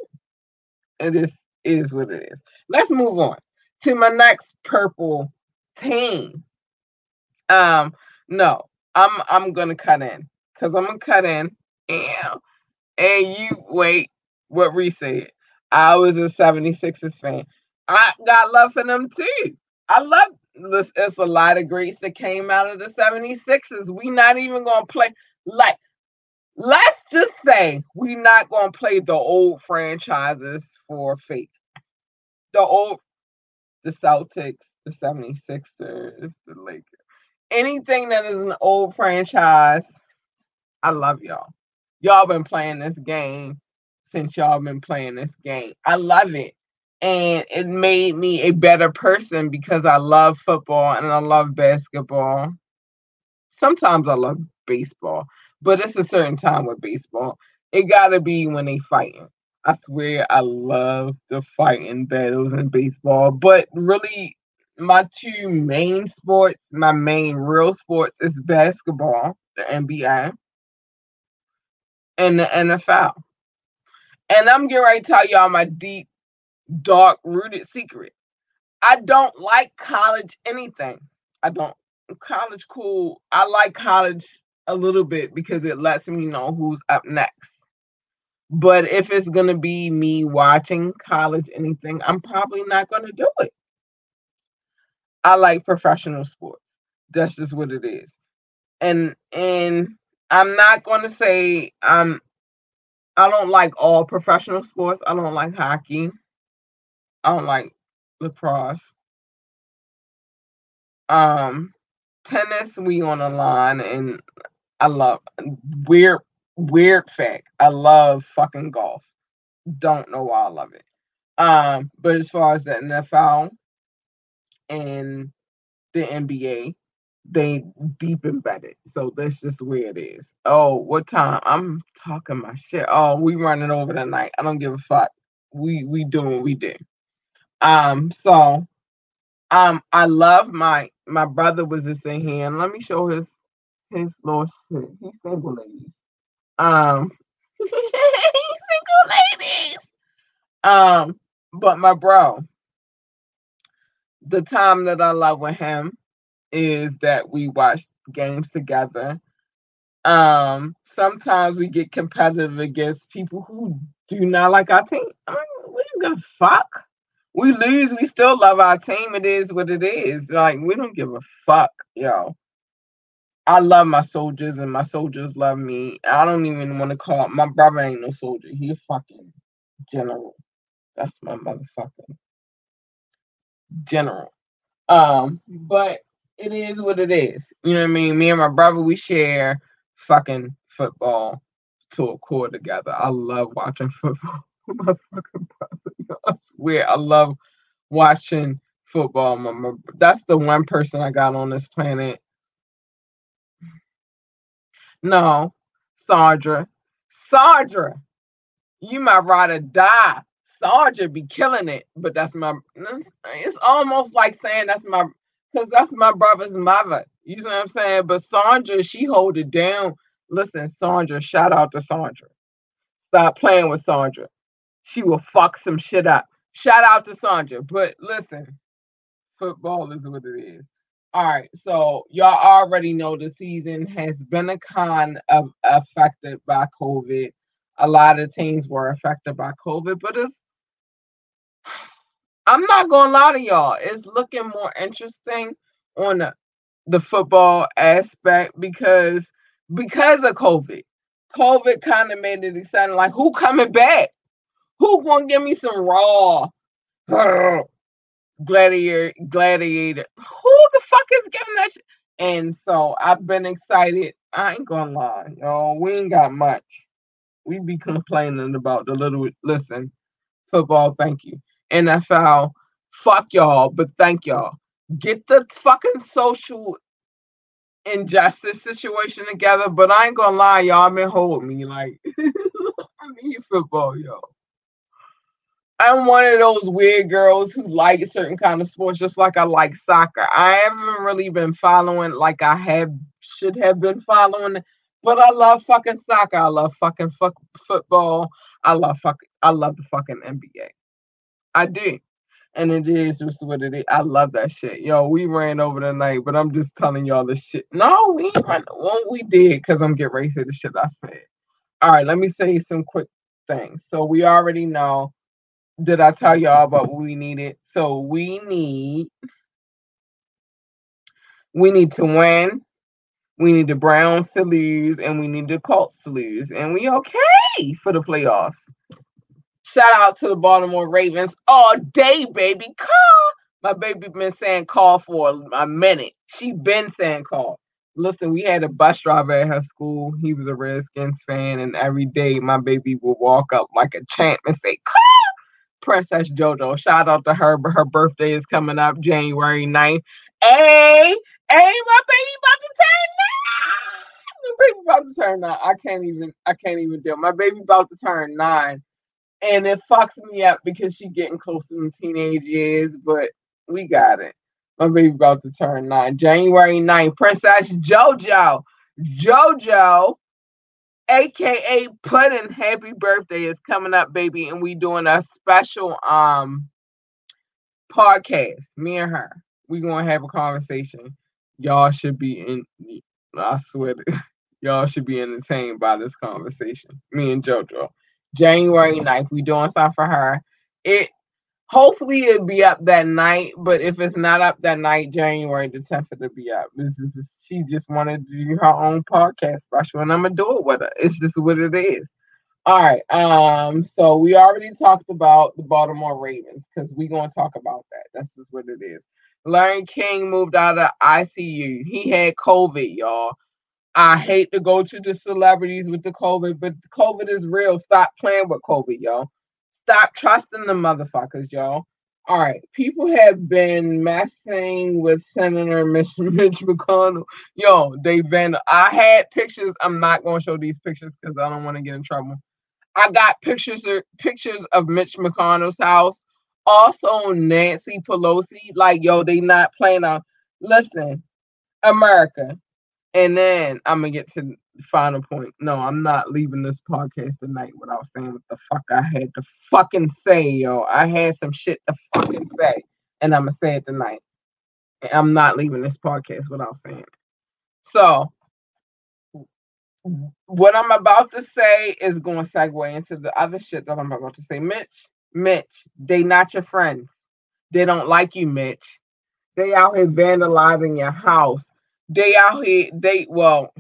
It is is what it is. Let's move on to my next purple team. Um, no, I'm I'm gonna cut in because I'm gonna cut in and and you wait what Reese said. I was a 76ers fan. I got love for them too. I love this. It's a lot of greats that came out of the 76ers. We not even gonna play like let's just say we not gonna play the old franchises for fake. The old the Celtics, the 76ers, the Lakers. Anything that is an old franchise, I love y'all. Y'all been playing this game since y'all been playing this game. I love it. And it made me a better person because I love football and I love basketball. Sometimes I love baseball, but it's a certain time with baseball. It gotta be when they fighting. I swear I love the fighting battles in baseball, but really my two main sports, my main real sports is basketball, the NBA, and the NFL. And I'm getting ready to tell y'all my deep, dark, rooted secret. I don't like college anything. I don't. College cool. I like college a little bit because it lets me know who's up next. But if it's gonna be me watching college anything, I'm probably not gonna do it. I like professional sports. That's just what it is. And and I'm not gonna say I'm I don't like all professional sports. I don't like hockey. I don't like lacrosse. Um, tennis, we on the line, and I love weird, weird fact. I love fucking golf. Don't know why I love it. Um, but as far as the NFL and the NBA, they deep embedded. So that's just where it is. Oh, what time? I'm talking my shit. Oh, we running over tonight. I don't give a fuck. We we doing what we do. Um, so um I love my my brother was just in here and let me show his his little shit. He's single ladies. Um he's single ladies. Um, but my bro, the time that I love with him is that we watch games together. Um, sometimes we get competitive against people who do not like our team. I mean, we don't give a fuck. We lose, we still love our team. It is what it is. Like we don't give a fuck, yo. I love my soldiers and my soldiers love me. I don't even want to call my brother ain't no soldier. He a fucking general. That's my motherfucking general. Um, but it is what it is. You know what I mean? Me and my brother, we share fucking football to a core together. I love watching football my fucking brother. I swear, I love watching football. My, my, that's the one person I got on this planet. No, Sandra. Sandra, you might rather die. Sandra be killing it, but that's my. It's almost like saying that's my, because that's my brother's mother. You know what I'm saying? But Sandra, she hold it down. Listen, Sandra, shout out to Sandra. Stop playing with Sandra. She will fuck some shit up. Shout out to Sandra. But listen, football is what it is. All right, so y'all already know the season has been a con of affected by COVID. A lot of teams were affected by COVID, but it's I'm not gonna lie to y'all, it's looking more interesting on the, the football aspect because because of COVID. COVID kind of made it exciting. Like, who coming back? Who gonna give me some raw gladiator? Gladiator. Who the fuck is giving that? Shit? And so I've been excited. I ain't gonna lie, y'all. We ain't got much. We be complaining about the little. Listen, football. Thank you. NFL. Fuck y'all, but thank y'all. Get the fucking social injustice situation together. But I ain't gonna lie, y'all been holding me like I need football, yo. I'm one of those weird girls who like certain kind of sports, just like I like soccer. I haven't really been following like I have should have been following, but I love fucking soccer. I love fucking fuck football. I love fuck. I love the fucking NBA. I did. and it is just what it is. I love that shit. Yo, we ran over the night, but I'm just telling y'all this shit. No, we ran. Well, we did because I'm getting ready to the shit I said. All right, let me say some quick things. So we already know. Did I tell y'all about what we needed? So we need. We need to win. We need the Browns to lose, and we need the Colts to lose, and we okay for the playoffs. Shout out to the Baltimore Ravens all day, baby. Call. My baby been saying call for a minute. She been saying call. Listen, we had a bus driver at her school. He was a Redskins fan, and every day my baby would walk up like a champ and say, call. Princess JoJo. Shout out to her. But her birthday is coming up January 9th. Hey, hey, my baby about to turn nine. My baby about to turn nine. I can't even I can't even deal. My baby about to turn nine and it fucks me up because she getting close to the teenage years, but we got it. My baby about to turn nine. January 9th, Princess JoJo. JoJo, aka Puddin, happy birthday is coming up, baby. And we doing a special um podcast. Me and her. We gonna have a conversation. Y'all should be in I swear to, y'all should be entertained by this conversation. Me and JoJo. January 9th. We doing something for her. It hopefully it'll be up that night, but if it's not up that night, January the 10th it'll be up. This is she just wanted to do her own podcast special, and I'm gonna do it with her. It's just what it is. All right. Um, so we already talked about the Baltimore Ravens because we're gonna talk about that. That's just what it is. Larry King moved out of ICU. He had COVID, y'all. I hate to go to the celebrities with the COVID, but COVID is real. Stop playing with COVID, y'all. Stop trusting the motherfuckers, y'all. All right, people have been messing with Senator Mitch, Mitch McConnell. Yo, they've been. I had pictures. I'm not gonna show these pictures because I don't want to get in trouble. I got pictures of pictures of Mitch McConnell's house. Also, Nancy Pelosi. Like, yo, they not playing out. Listen, America, and then I'm gonna get to the final point. No, I'm not leaving this podcast tonight without saying what the fuck I had to fucking say, yo. I had some shit to fucking say, and I'm gonna say it tonight. I'm not leaving this podcast without saying it. So, what I'm about to say is going to segue into the other shit that I'm about to say. Mitch, Mitch, they not your friends. They don't like you, Mitch. They out here vandalizing your house. They out here, they, well,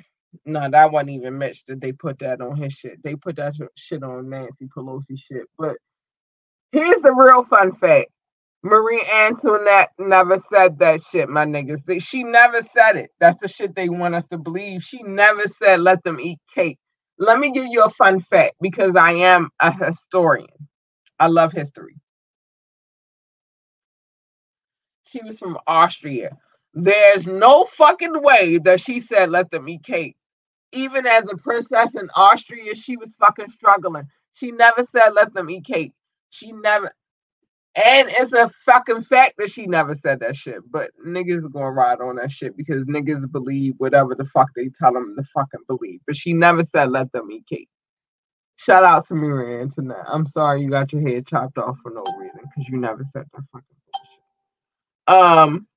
no, that wasn't even Mitch that they put that on his shit. They put that shit on Nancy Pelosi shit. But here's the real fun fact. Marie Antoinette never said that shit, my niggas. She never said it. That's the shit they want us to believe. She never said let them eat cake. Let me give you a fun fact because I am a historian. I love history. She was from Austria. There's no fucking way that she said let them eat cake. Even as a princess in Austria, she was fucking struggling. She never said let them eat cake. She never and it's a fucking fact that she never said that shit. But niggas gonna ride on that shit because niggas believe whatever the fuck they tell them to fucking believe. But she never said let them eat cake. Shout out to Marie Antoinette. I'm sorry you got your head chopped off for no reason because you never said that fucking bullshit. Um,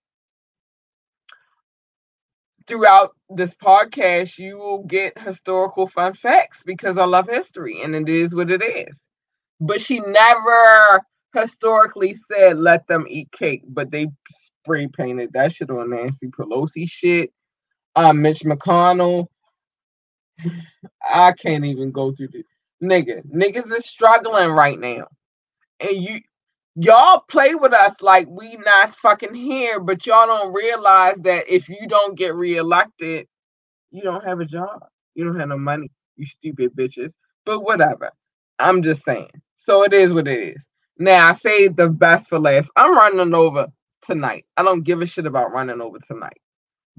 throughout this podcast, you will get historical fun facts because I love history and it is what it is. But she never historically said let them eat cake, but they spray painted that shit on Nancy Pelosi shit. Uh, Mitch McConnell. I can't even go through the nigga. Niggas is struggling right now. And you y'all play with us like we not fucking here, but y'all don't realize that if you don't get reelected, you don't have a job. You don't have no money, you stupid bitches. But whatever. I'm just saying. So it is what it is. Now I saved the best for last. I'm running over tonight. I don't give a shit about running over tonight.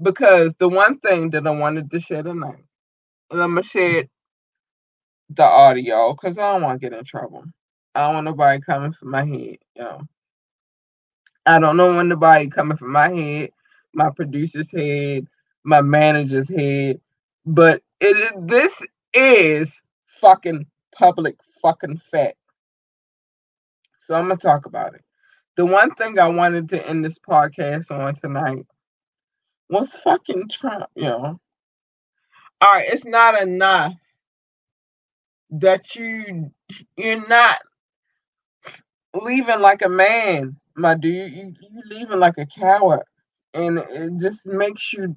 Because the one thing that I wanted to share tonight, and I'm gonna share the audio because I don't want to get in trouble. I don't want nobody coming for my head, yo. I don't know when nobody coming for my head, my producer's head, my manager's head, but it is this is fucking public fucking fact. So I'm gonna talk about it. The one thing I wanted to end this podcast on tonight was fucking Trump, yo. Know? All right, it's not enough that you you're not leaving like a man, my dude. You you leaving like a coward, and it just makes you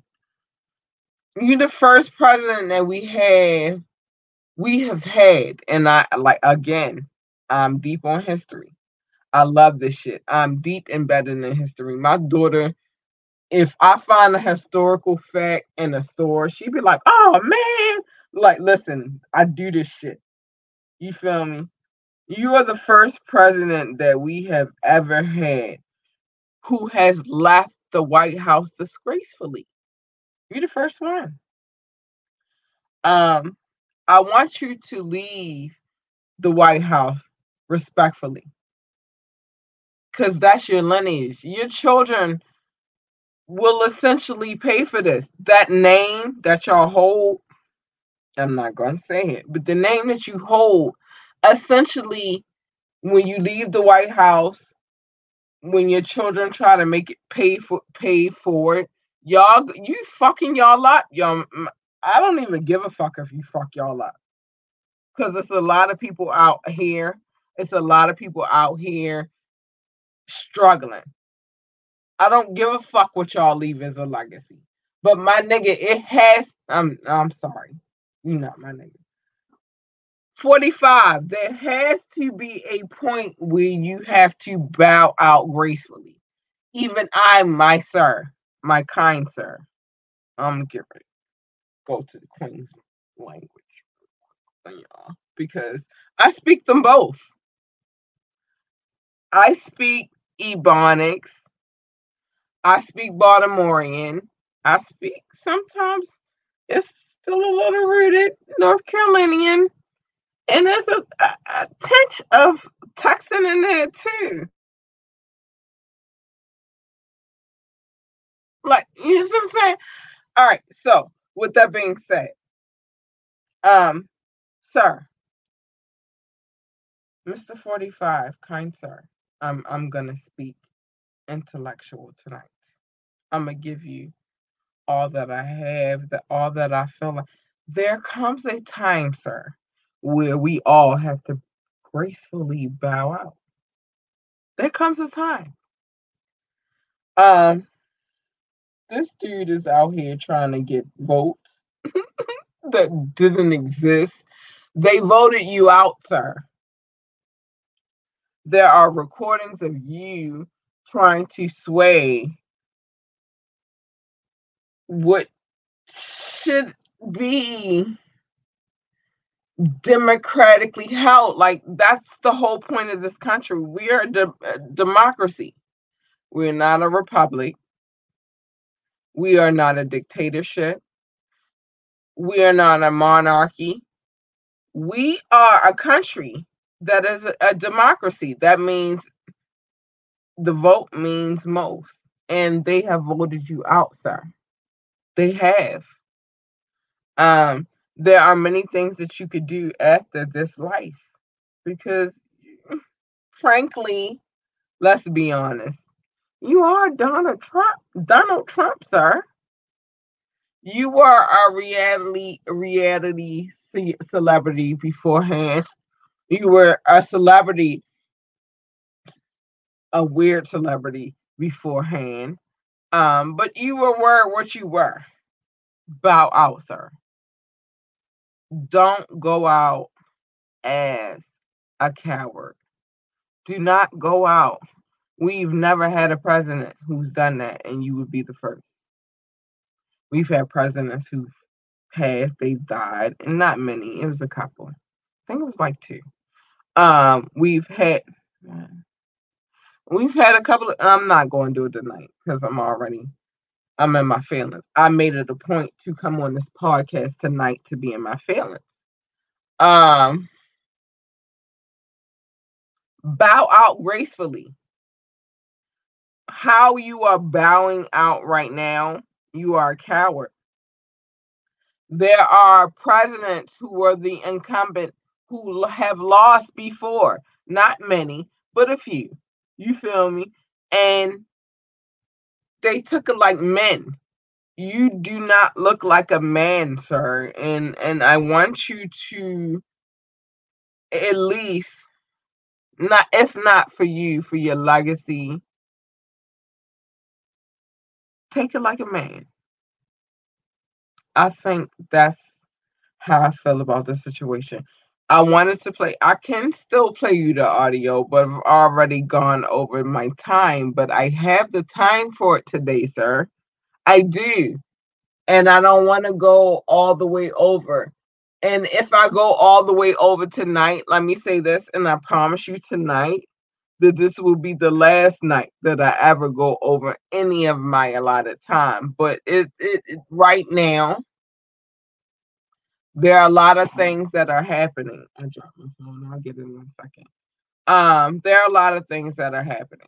you're the first president that we have we have had, and I like again. I'm deep on history. I love this shit. I'm deep embedded in history. My daughter, if I find a historical fact in a store, she'd be like, oh man. Like, listen, I do this shit. You feel me? You are the first president that we have ever had who has left the White House disgracefully. You're the first one. Um, I want you to leave the White House respectfully because that's your lineage. Your children will essentially pay for this. That name that y'all hold, I'm not going to say it, but the name that you hold, essentially, when you leave the White House, when your children try to make it pay for pay for it, y'all, you fucking y'all up. Y'all, mm, I don't even give a fuck if you fuck y'all up, because it's a lot of people out here. It's a lot of people out here struggling. I don't give a fuck what y'all leave as a legacy. But my nigga, it has I'm I'm sorry. you not my nigga. 45. There has to be a point where you have to bow out gracefully. Even I, my sir, my kind sir. I'm ready. Go to the Queen's language. Uh, y'all, because I speak them both. I speak Ebonics. I speak Baltimorean. I speak sometimes it's still a little rooted North Carolinian. And there's a, a, a touch of Texan in there too. Like, you know what I'm saying? All right, so with that being said, um, sir, Mr. 45, kind sir. I'm I'm gonna speak intellectual tonight. I'm gonna give you all that I have, that all that I feel like there comes a time, sir, where we all have to gracefully bow out. There comes a time. Um, this dude is out here trying to get votes that didn't exist. They voted you out, sir. There are recordings of you trying to sway what should be democratically held. Like that's the whole point of this country. We are a, de- a democracy. We're not a republic. We are not a dictatorship. We are not a monarchy. We are a country that is a, a democracy. That means the vote means most. And they have voted you out, sir. They have. Um, there are many things that you could do after this life because frankly let's be honest you are donald trump donald trump sir. You were a reality reality celebrity beforehand. You were a celebrity a weird celebrity beforehand. Um but you were, were what you were. Bow out sir don't go out as a coward. Do not go out. We've never had a president who's done that, and you would be the first. We've had presidents who've passed, they've died, and not many. It was a couple. I think it was like two. Um, we've had we've had a couple of I'm not going to do it tonight because I'm already I'm in my feelings. I made it a point to come on this podcast tonight to be in my feelings. Um, bow out gracefully. How you are bowing out right now, you are a coward. There are presidents who were the incumbent who have lost before, not many, but a few. You feel me? And they took it like men. You do not look like a man, sir. And and I want you to at least not if not for you, for your legacy, take it like a man. I think that's how I feel about the situation. I wanted to play. I can still play you the audio, but I've already gone over my time. But I have the time for it today, sir. I do. And I don't want to go all the way over. And if I go all the way over tonight, let me say this, and I promise you tonight that this will be the last night that I ever go over any of my allotted time. But it, it, it right now, there are a lot of things that are happening. I dropped my phone. I'll get it in a second. Um, there are a lot of things that are happening.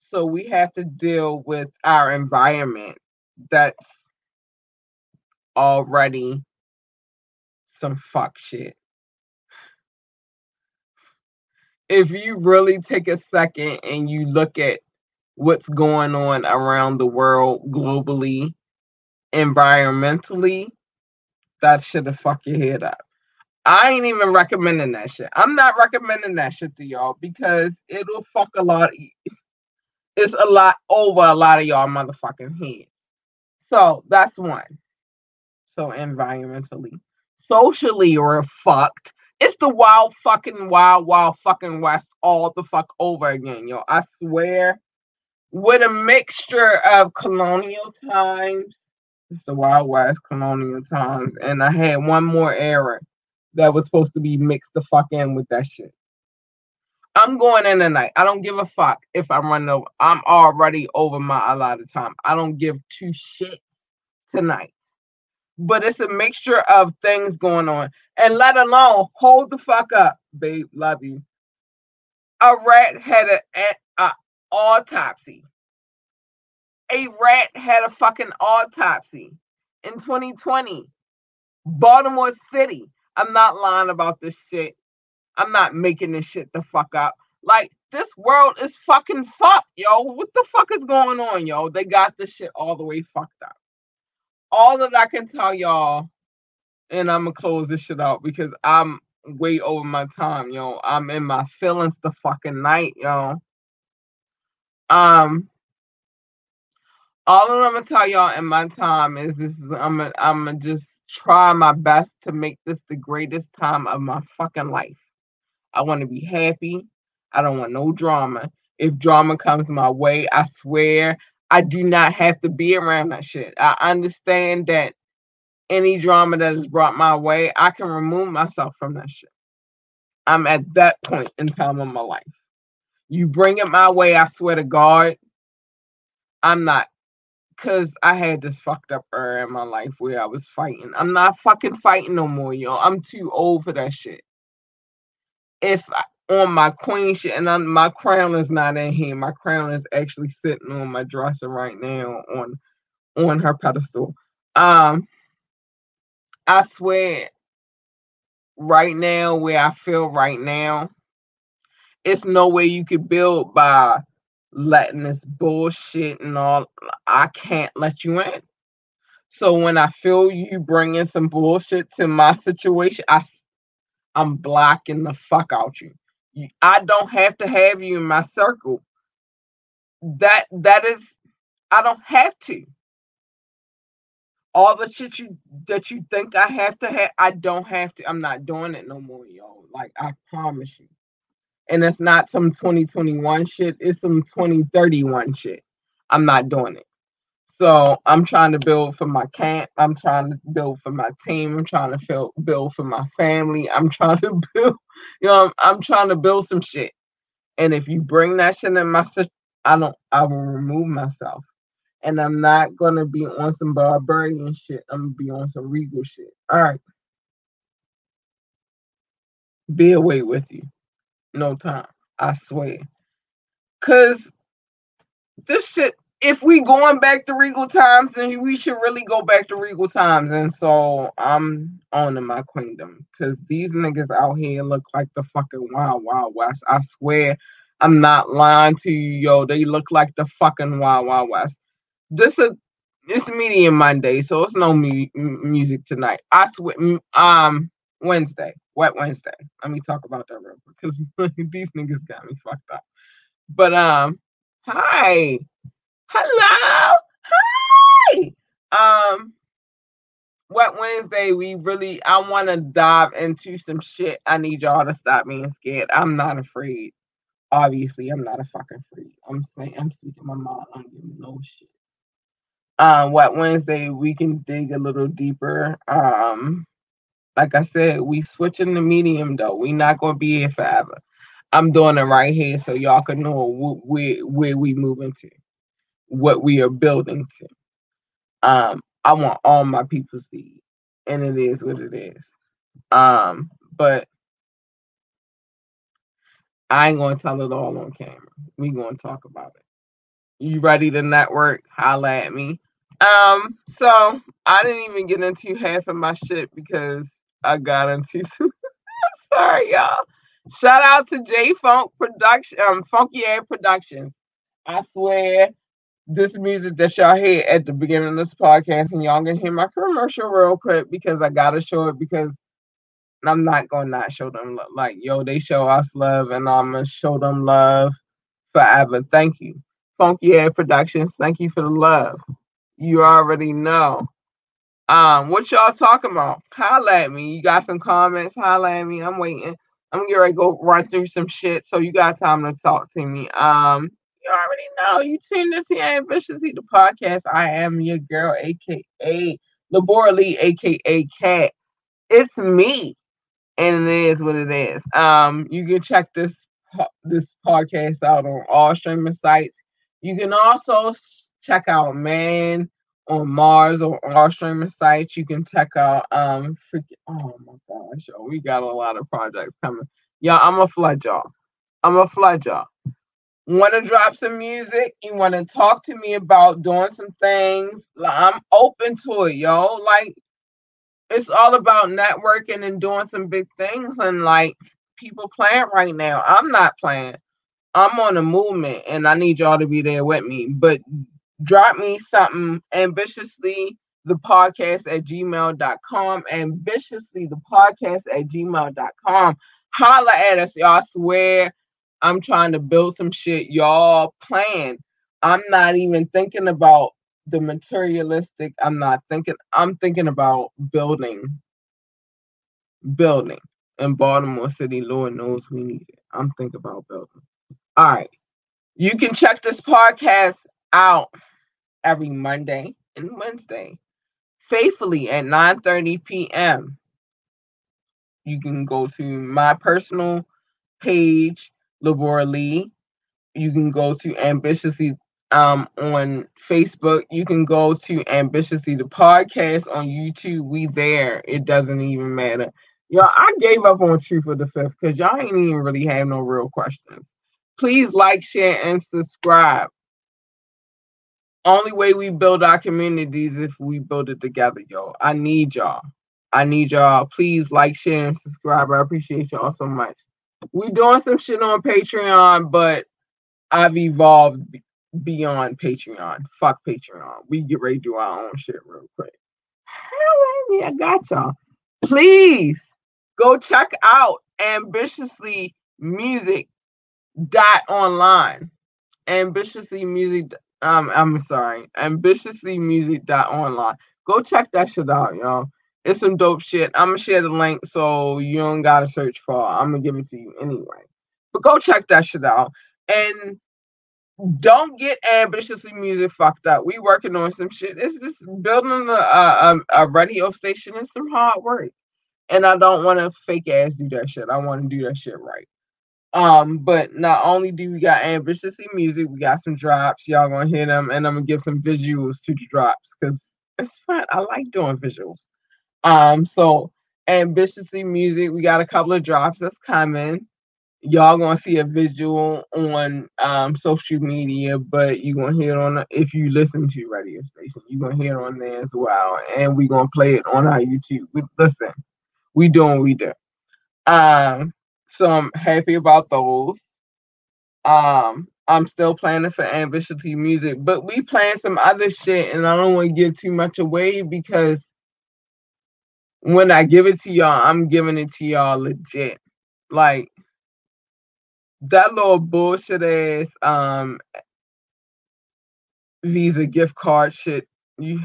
So we have to deal with our environment that's already some fuck shit. If you really take a second and you look at what's going on around the world globally, environmentally, that should have fucked your head up. I ain't even recommending that shit. I'm not recommending that shit to y'all because it'll fuck a lot. It's a lot over a lot of y'all motherfucking heads. So that's one. So environmentally, socially, we're fucked. It's the wild fucking wild wild fucking west all the fuck over again, yo. I swear, with a mixture of colonial times it's the Wild West colonial times. And I had one more era that was supposed to be mixed the fuck in with that shit. I'm going in tonight. I don't give a fuck if I'm running over. I'm already over my allotted time. I don't give two shits tonight. But it's a mixture of things going on. And let alone hold the fuck up, babe. Love you. A rat had an autopsy a rat had a fucking autopsy in 2020. Baltimore City. I'm not lying about this shit. I'm not making this shit the fuck up. Like, this world is fucking fucked, yo. What the fuck is going on, yo? They got this shit all the way fucked up. All that I can tell y'all and I'm gonna close this shit out because I'm way over my time, yo. I'm in my feelings the fucking night, yo. Um, all I'm gonna tell y'all in my time is this: is, I'm gonna, I'm gonna just try my best to make this the greatest time of my fucking life. I want to be happy. I don't want no drama. If drama comes my way, I swear I do not have to be around that shit. I understand that any drama that is brought my way, I can remove myself from that shit. I'm at that point in time of my life. You bring it my way, I swear to God, I'm not. Cause I had this fucked up era in my life where I was fighting. I'm not fucking fighting no more, yo. I'm too old for that shit. If I, on my queen shit, and I'm, my crown is not in here. My crown is actually sitting on my dresser right now on on her pedestal. Um, I swear, right now, where I feel right now, it's no way you could build by letting this bullshit and all. I can't let you in. So when I feel you bringing some bullshit to my situation, I I'm blocking the fuck out you. I don't have to have you in my circle. That that is I don't have to all the shit you that you think I have to have, I don't have to. I'm not doing it no more, y'all. Like I promise you. And it's not some 2021 shit, it's some 2031 shit. I'm not doing it. So I'm trying to build for my camp. I'm trying to build for my team. I'm trying to feel, build for my family. I'm trying to build, you know, I'm, I'm trying to build some shit. And if you bring that shit in my I don't, I will remove myself and I'm not gonna be on some barbarian shit. I'm gonna be on some regal shit. All right. Be away with you. No time. I swear. Cause this shit, if we going back to regal times, then we should really go back to regal times. And so I'm owning my queendom. Cause these niggas out here look like the fucking wild wild west. I swear I'm not lying to you, yo. They look like the fucking wild wild west this is it's medium Monday, so it's no mu- music tonight. I swear, um, Wednesday, Wet Wednesday. Let me talk about that real quick because these niggas got me fucked up. But um, hi, hello, hi. Um, Wet Wednesday, we really I want to dive into some shit. I need y'all to stop being scared. I'm not afraid. Obviously, I'm not a fucking freak. I'm saying I'm speaking my mind. I'm giving no shit um, what Wednesday we can dig a little deeper. Um, like I said, we switching the medium though. We not gonna be here forever. I'm doing it right here so y'all can know where where we moving to, what we are building to. Um, I want all my people to see, and it is what it is. Um, but I ain't gonna tell it all on camera. We gonna talk about it. You ready to network? Holla at me. Um, so I didn't even get into half of my shit because I some sorry y'all. Shout out to J Funk Production, um, Funky Air Production. I swear this music that y'all hear at the beginning of this podcast, and y'all gonna hear my commercial real quick because I gotta show it because I'm not gonna not show them love. Like, yo, they show us love, and I'm gonna show them love forever. Thank you. Funky Air Productions, thank you for the love. You already know. Um, what y'all talking about? At me. You got some comments? At me. I'm waiting. I'm ready to go run through some shit, so you got time to talk to me. Um, you already know. You tuned into Ambitiously the podcast. I am your girl, aka Labora Lee, aka Cat. It's me, and it is what it is. Um, you can check this this podcast out on all streaming sites. You can also check out Man on Mars or our streaming sites. You can check out um freaking oh my gosh, yo, we got a lot of projects coming. Yeah, I'm a flood y'all. I'm a flood y'all. Want to drop some music? You want to talk to me about doing some things? Like, I'm open to it, yo. Like it's all about networking and doing some big things and like people playing right now. I'm not playing. I'm on a movement and I need y'all to be there with me. But drop me something ambitiously the podcast at gmail.com, ambitiously the podcast at gmail.com. Holla at us, y'all. Swear I'm trying to build some shit. Y'all plan. I'm not even thinking about the materialistic. I'm not thinking, I'm thinking about building. Building in Baltimore City. Lord knows we need it. I'm thinking about building. All right. You can check this podcast out every Monday and Wednesday faithfully at 9:30 p.m. You can go to my personal page, Labora Lee. You can go to Ambitiously um, on Facebook. You can go to Ambitiously the podcast on YouTube. We there. It doesn't even matter. Y'all, I gave up on Truth of the Fifth because y'all ain't even really have no real questions. Please like, share, and subscribe. Only way we build our communities if we build it together, yo. I need y'all. I need y'all. Please like, share, and subscribe. I appreciate y'all so much. We doing some shit on Patreon, but I've evolved beyond Patreon. Fuck Patreon. We get ready to do our own shit real quick. Hell, I got y'all. Please go check out ambitiously music dot online ambitiously music um i'm sorry. Ambitiously music dot online. Go check that shit out y'all it's some dope shit. I'm gonna share the link so you don't gotta search for it. i'm gonna give it to you anyway. But go check that shit out. And don't get ambitiously music fucked up. We working on some shit. It's just building a, a, a radio station is some hard work. And I don't want to fake ass do that shit. I want to do that shit right. Um, but not only do we got ambitiously music, we got some drops. Y'all gonna hear them, and I'm gonna give some visuals to the drops because it's fun. I like doing visuals. Um, so ambitiously music, we got a couple of drops that's coming. Y'all gonna see a visual on um social media, but you gonna hear it on if you listen to radio station, you gonna hear it on there as well, and we gonna play it on our YouTube. We, listen, we doing we do. Um, so I'm happy about those. Um, I'm still planning for ambitiously music, but we playing some other shit, and I don't want to give too much away because when I give it to y'all, I'm giving it to y'all legit. Like that little bullshit ass um Visa gift card shit. You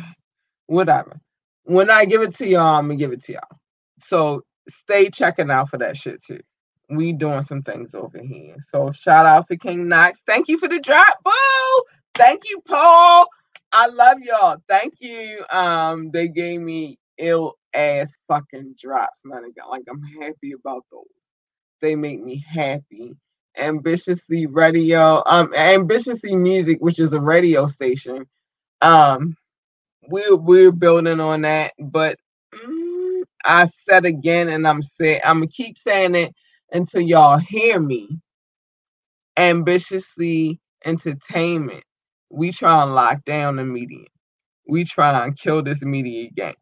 whatever. When I give it to y'all, I'm gonna give it to y'all. So stay checking out for that shit too. We doing some things over here. So shout out to King Knox. Thank you for the drop, boo. Thank you, Paul. I love y'all. Thank you. Um, they gave me ill ass fucking drops, man. Like I'm happy about those. They make me happy. Ambitiously Radio, um, Ambitiously Music, which is a radio station. Um, we're we're building on that, but. Mm, I said again, and I'm saying I'm gonna keep saying it until y'all hear me. Ambitiously entertainment. We try and lock down the media. We try and kill this media game.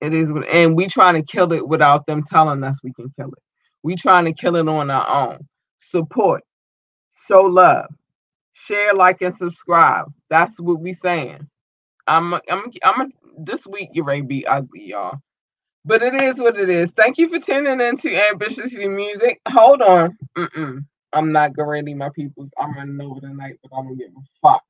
It is, and we trying to kill it without them telling us we can kill it. We trying to kill it on our own. Support, show love, share, like, and subscribe. That's what we saying. I'm, I'm, I'm. This week you're ready be ugly, y'all. But it is what it is. Thank you for tuning in to Music. Hold on. Mm-mm. I'm not gonna my peoples. I'm running over tonight, but I'm gonna give a fuck.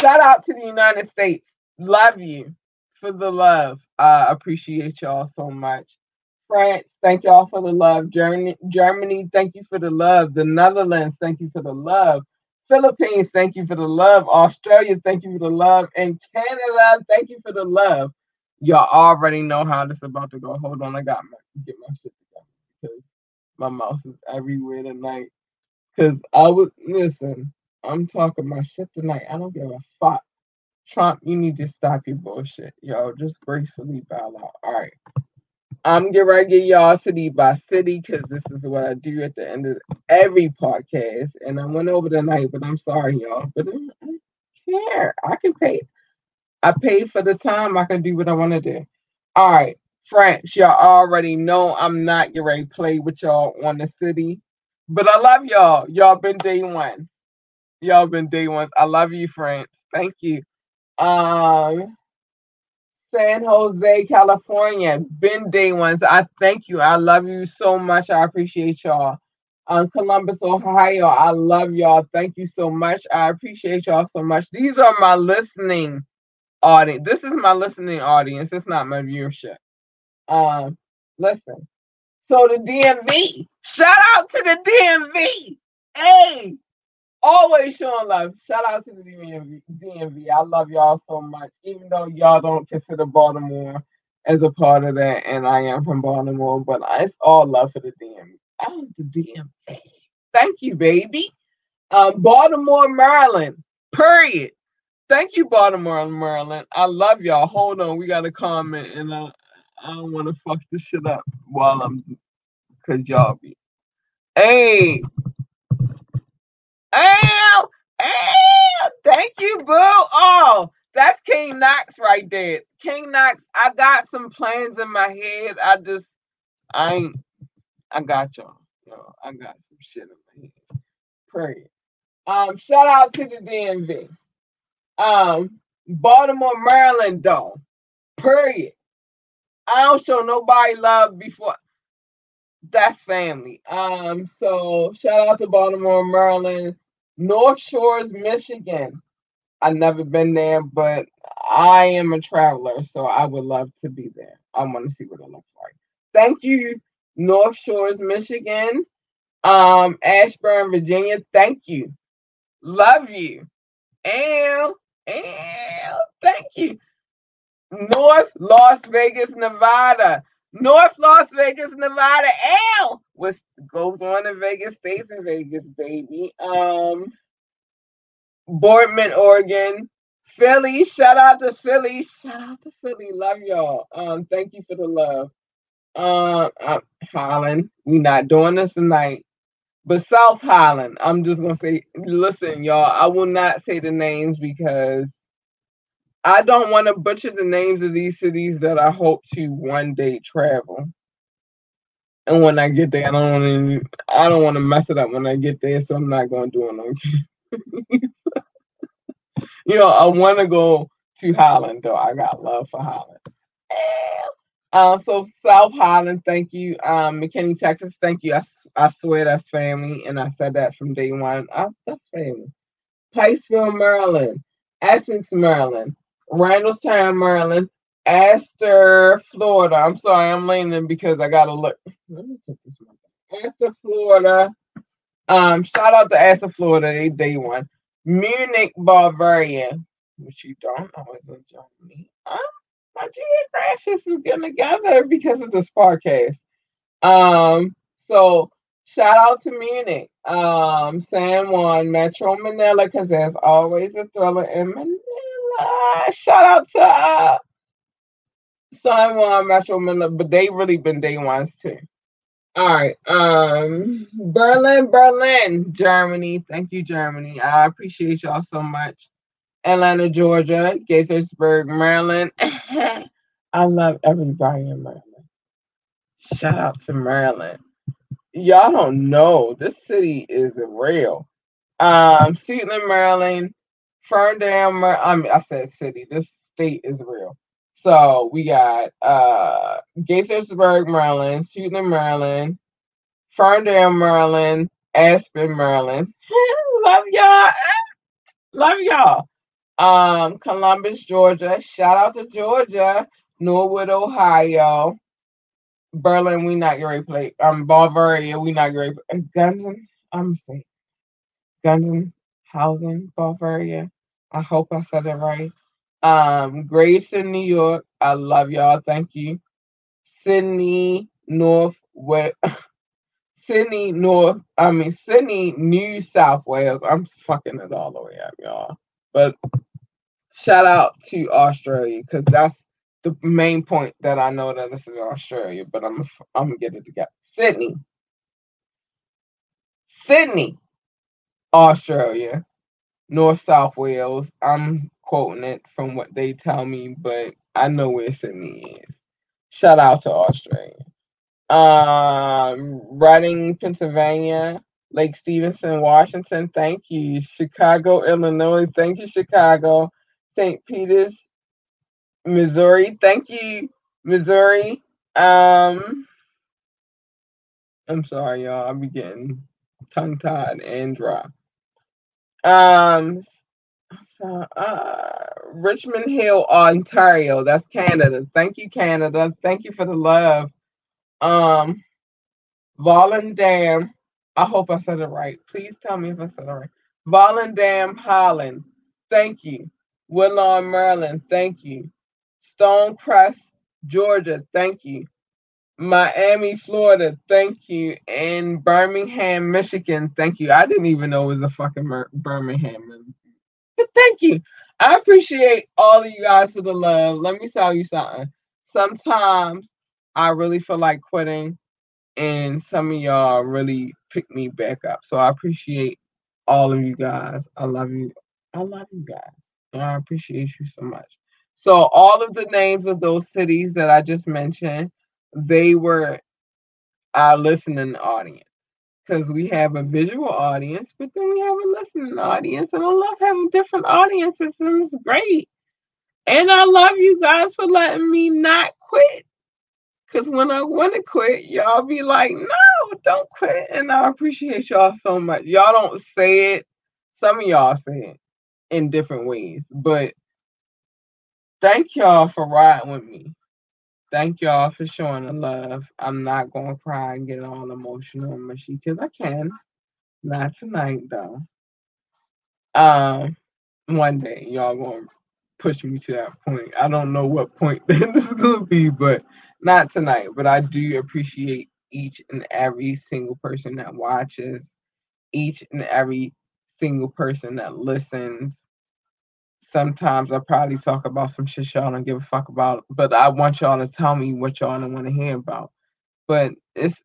Shout out to the United States. Love you for the love. I appreciate y'all so much. France, thank y'all for the love. Germany, Germany, thank you for the love. The Netherlands, thank you for the love. Philippines, thank you for the love. Australia, thank you for the love. And Canada, thank you for the love y'all already know how this is about to go. Hold on, I got my get my shit together because my mouse is everywhere tonight. Cause I was listen, I'm talking my shit tonight. I don't give a fuck. Trump, you need to stop your bullshit, yo. Just gracefully bow out. All right. I'm getting ready to get y'all city by city because this is what I do at the end of every podcast. And I went over tonight, but I'm sorry, y'all. But I don't care. I can pay. I pay for the time. I can do what I want to do. All right, France, y'all already know I'm not getting ready to play with y'all on the city, but I love y'all. Y'all been day one. Y'all been day ones. I love you, France. Thank you. Um, San Jose, California. Been day ones. I thank you. I love you so much. I appreciate y'all. Um, Columbus, Ohio. I love y'all. Thank you so much. I appreciate y'all so much. These are my listening audience. This is my listening audience. It's not my viewership. Um, listen. So the DMV. Shout out to the DMV. Hey, always showing love. Shout out to the DMV. DMV. I love y'all so much, even though y'all don't consider Baltimore as a part of that, and I am from Baltimore, but it's all love for the DMV. Oh, the DMV. Thank you, baby. Um, Baltimore, Maryland. Period. Thank you, Baltimore, and Maryland. I love y'all. Hold on, we got a comment, and I, I don't want to fuck this shit up while I'm, cause y'all be. Hey, Ow! Ow! Thank you, boo. Oh, that's King Knox right there. King Knox, I got some plans in my head. I just, I ain't, I got y'all. Yo, I got some shit in my head. Pray. Um, shout out to the DMV. Um, Baltimore, Maryland, though. Period. I don't show nobody love before that's family. Um, so shout out to Baltimore, Maryland, North Shores, Michigan. I've never been there, but I am a traveler, so I would love to be there. I want to see what it looks like. Thank you, North Shores, Michigan. Um, Ashburn, Virginia. Thank you. Love you. And, thank you. North Las Vegas, Nevada. North Las Vegas, Nevada. L what goes on in Vegas stays in Vegas, baby. Um, Boardman, Oregon. Philly, shout out to Philly. Shout out to Philly. Love y'all. Um, thank you for the love. Um, uh, Holland. We not doing this tonight. But South Holland, I'm just gonna say, listen, y'all. I will not say the names because I don't want to butcher the names of these cities that I hope to one day travel. And when I get there, I don't want to. I don't want to mess it up when I get there, so I'm not going to do it. No, you know, I want to go to Holland though. I got love for Holland. Um, so South Holland, thank you. Um, McKinney, Texas, thank you. I, I swear that's family, and I said that from day one. I, that's family. Pikesville, Maryland, Essex, Maryland, Randallstown, Maryland, Astor, Florida. I'm sorry, I'm leaning because I gotta look. Let me take this one. Astor, Florida. Um, shout out to Astor, Florida. They day one. Munich, Bavaria, which you don't know is in Germany. My geographics is getting together because of this podcast. Um, so shout out to Munich, um, San Juan, Metro Manila, because there's always a thriller in Manila. Shout out to uh, San Juan Metro Manila, but they've really been day ones too. All right. Um Berlin, Berlin, Germany. Thank you, Germany. I appreciate y'all so much. Atlanta, Georgia, Gaithersburg, Maryland. I love everybody in Maryland. Shout out to Maryland. Y'all don't know. This city is real. Um, Suitland, Maryland, Ferndale, I mean, I said city. This state is real. So we got uh Gaithersburg, Maryland, Suitland, Maryland, Ferndale, Maryland, Aspen, Maryland. Love y'all. Love y'all. Um, Columbus, Georgia. Shout out to Georgia. Norwood, Ohio. Berlin, we not to play. Um, Bavaria, we not ready. Gunsen, I'm saying Gunsen, Housing, Bavaria. I hope I said it right. Um, Gravesend, New York. I love y'all. Thank you. Sydney, North. Sydney, North. I mean Sydney, New South Wales. I'm fucking it all the way up, y'all. But shout out to Australia because that's the main point that I know that this is Australia. But I'm I'm gonna get it together. Sydney, Sydney, Australia, North South Wales. I'm quoting it from what they tell me, but I know where Sydney is. Shout out to Australia. Um, Reading, Pennsylvania, Lake Stevenson, Washington. Thank you. Chicago, Illinois. Thank you, Chicago. St. Peter's, Missouri. Thank you, Missouri. Um, I'm sorry, y'all. I'm getting tongue tied and dry. Um, so, uh, Richmond Hill, Ontario. That's Canada. Thank you, Canada. Thank you for the love. Um, Volendam. I hope I said it right. Please tell me if I said it right. Volendam, Holland. Thank you. Woodlawn, Maryland. Thank you. Stonecrest, Georgia. Thank you. Miami, Florida. Thank you. And Birmingham, Michigan. Thank you. I didn't even know it was a fucking Birmingham. But thank you. I appreciate all of you guys for the love. Let me tell you something. Sometimes I really feel like quitting, and some of y'all really pick me back up. So I appreciate all of you guys. I love you. I love you guys. I appreciate you so much. So all of the names of those cities that I just mentioned, they were our listening audience because we have a visual audience, but then we have a listening audience, and I love having different audiences, and it's great. And I love you guys for letting me not quit. Because when I want to quit, y'all be like, no, don't quit. And I appreciate y'all so much. Y'all don't say it. Some of y'all say it in different ways. But thank y'all for riding with me. Thank y'all for showing the love. I'm not gonna cry and get all emotional and mushy because I can. Not tonight though. Um, one day y'all gonna push me to that point. I don't know what point this is gonna be, but not tonight. But I do appreciate each and every single person that watches, each and every single person that listens, sometimes I probably talk about some shit y'all don't give a fuck about, but I want y'all to tell me what y'all don't want to hear about. But it's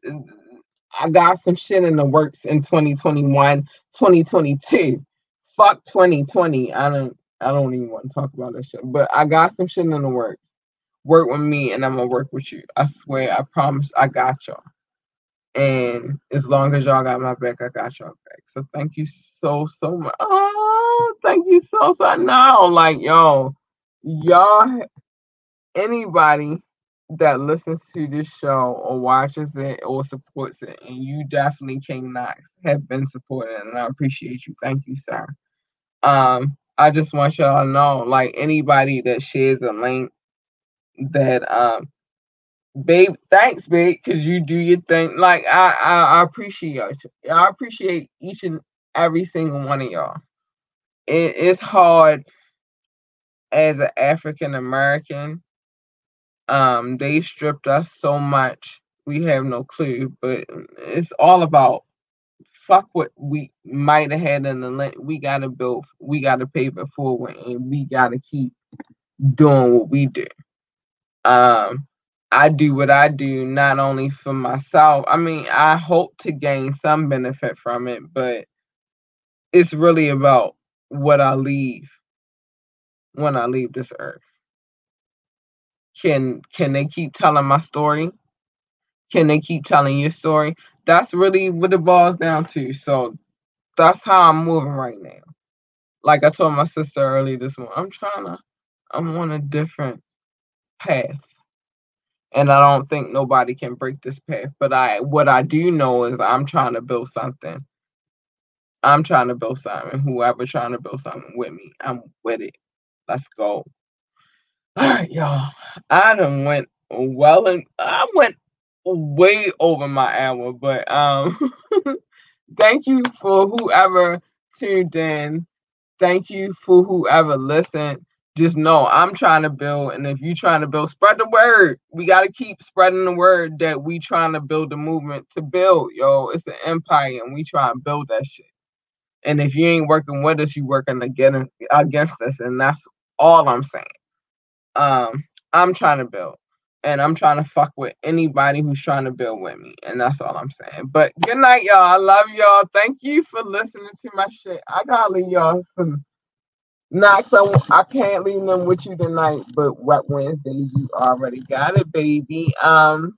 I got some shit in the works in 2021, 2022. Fuck 2020. I don't I don't even want to talk about that shit. But I got some shit in the works. Work with me and I'm gonna work with you. I swear, I promise I got y'all. And as long as y'all got my back, I got y'all back. So thank you so so much. Oh, thank you so so. Now, like yo, y'all, anybody that listens to this show or watches it or supports it, and you definitely King Knox have been supporting, and I appreciate you. Thank you, sir. Um, I just want y'all to know, like anybody that shares a link that um babe, thanks, babe, because you do your thing. Like I, I, I appreciate y'all. I appreciate each and every single one of y'all. It, it's hard as an African American. Um, they stripped us so much. We have no clue, but it's all about fuck what we might have had in the land. We gotta build. We gotta pave it forward, and we gotta keep doing what we do. Um, I do what I do not only for myself. I mean, I hope to gain some benefit from it, but it's really about what I leave when I leave this earth. Can can they keep telling my story? Can they keep telling your story? That's really what it boils down to. So that's how I'm moving right now. Like I told my sister early this morning, I'm trying to I'm on a different path and I don't think nobody can break this path. But I, what I do know is I'm trying to build something. I'm trying to build something. Whoever trying to build something with me, I'm with it. Let's go. All right, y'all. I done went well and I went way over my hour, but um, thank you for whoever tuned in. Thank you for whoever listened just know I'm trying to build, and if you're trying to build, spread the word. We got to keep spreading the word that we trying to build a movement to build, yo. It's an empire, and we try and build that shit. And if you ain't working with us, you working against against us, and that's all I'm saying. Um, I'm trying to build, and I'm trying to fuck with anybody who's trying to build with me, and that's all I'm saying. But good night, y'all. I love y'all. Thank you for listening to my shit. I gotta leave y'all some not so I can't leave them with you tonight, but what Wednesday you already got it, baby. Um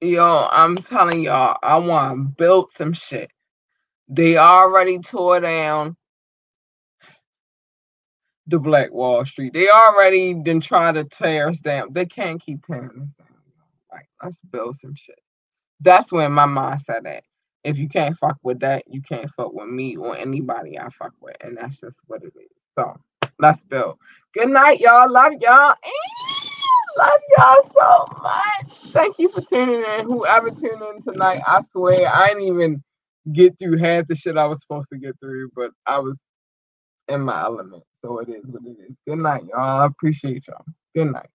Yo, I'm telling y'all, I want to build some shit. They already tore down the Black Wall Street. They already been trying to tear us down. They can't keep tearing us down. Like, let's build some shit. That's where my mindset at. If you can't fuck with that, you can't fuck with me or anybody I fuck with. And that's just what it is. So let's build. Good night, y'all. Love y'all. Love y'all so much. Thank you for tuning in. Whoever tuned in tonight, I swear I didn't even get through half the shit I was supposed to get through, but I was in my element. So it is what it is. Good night, y'all. I appreciate y'all. Good night.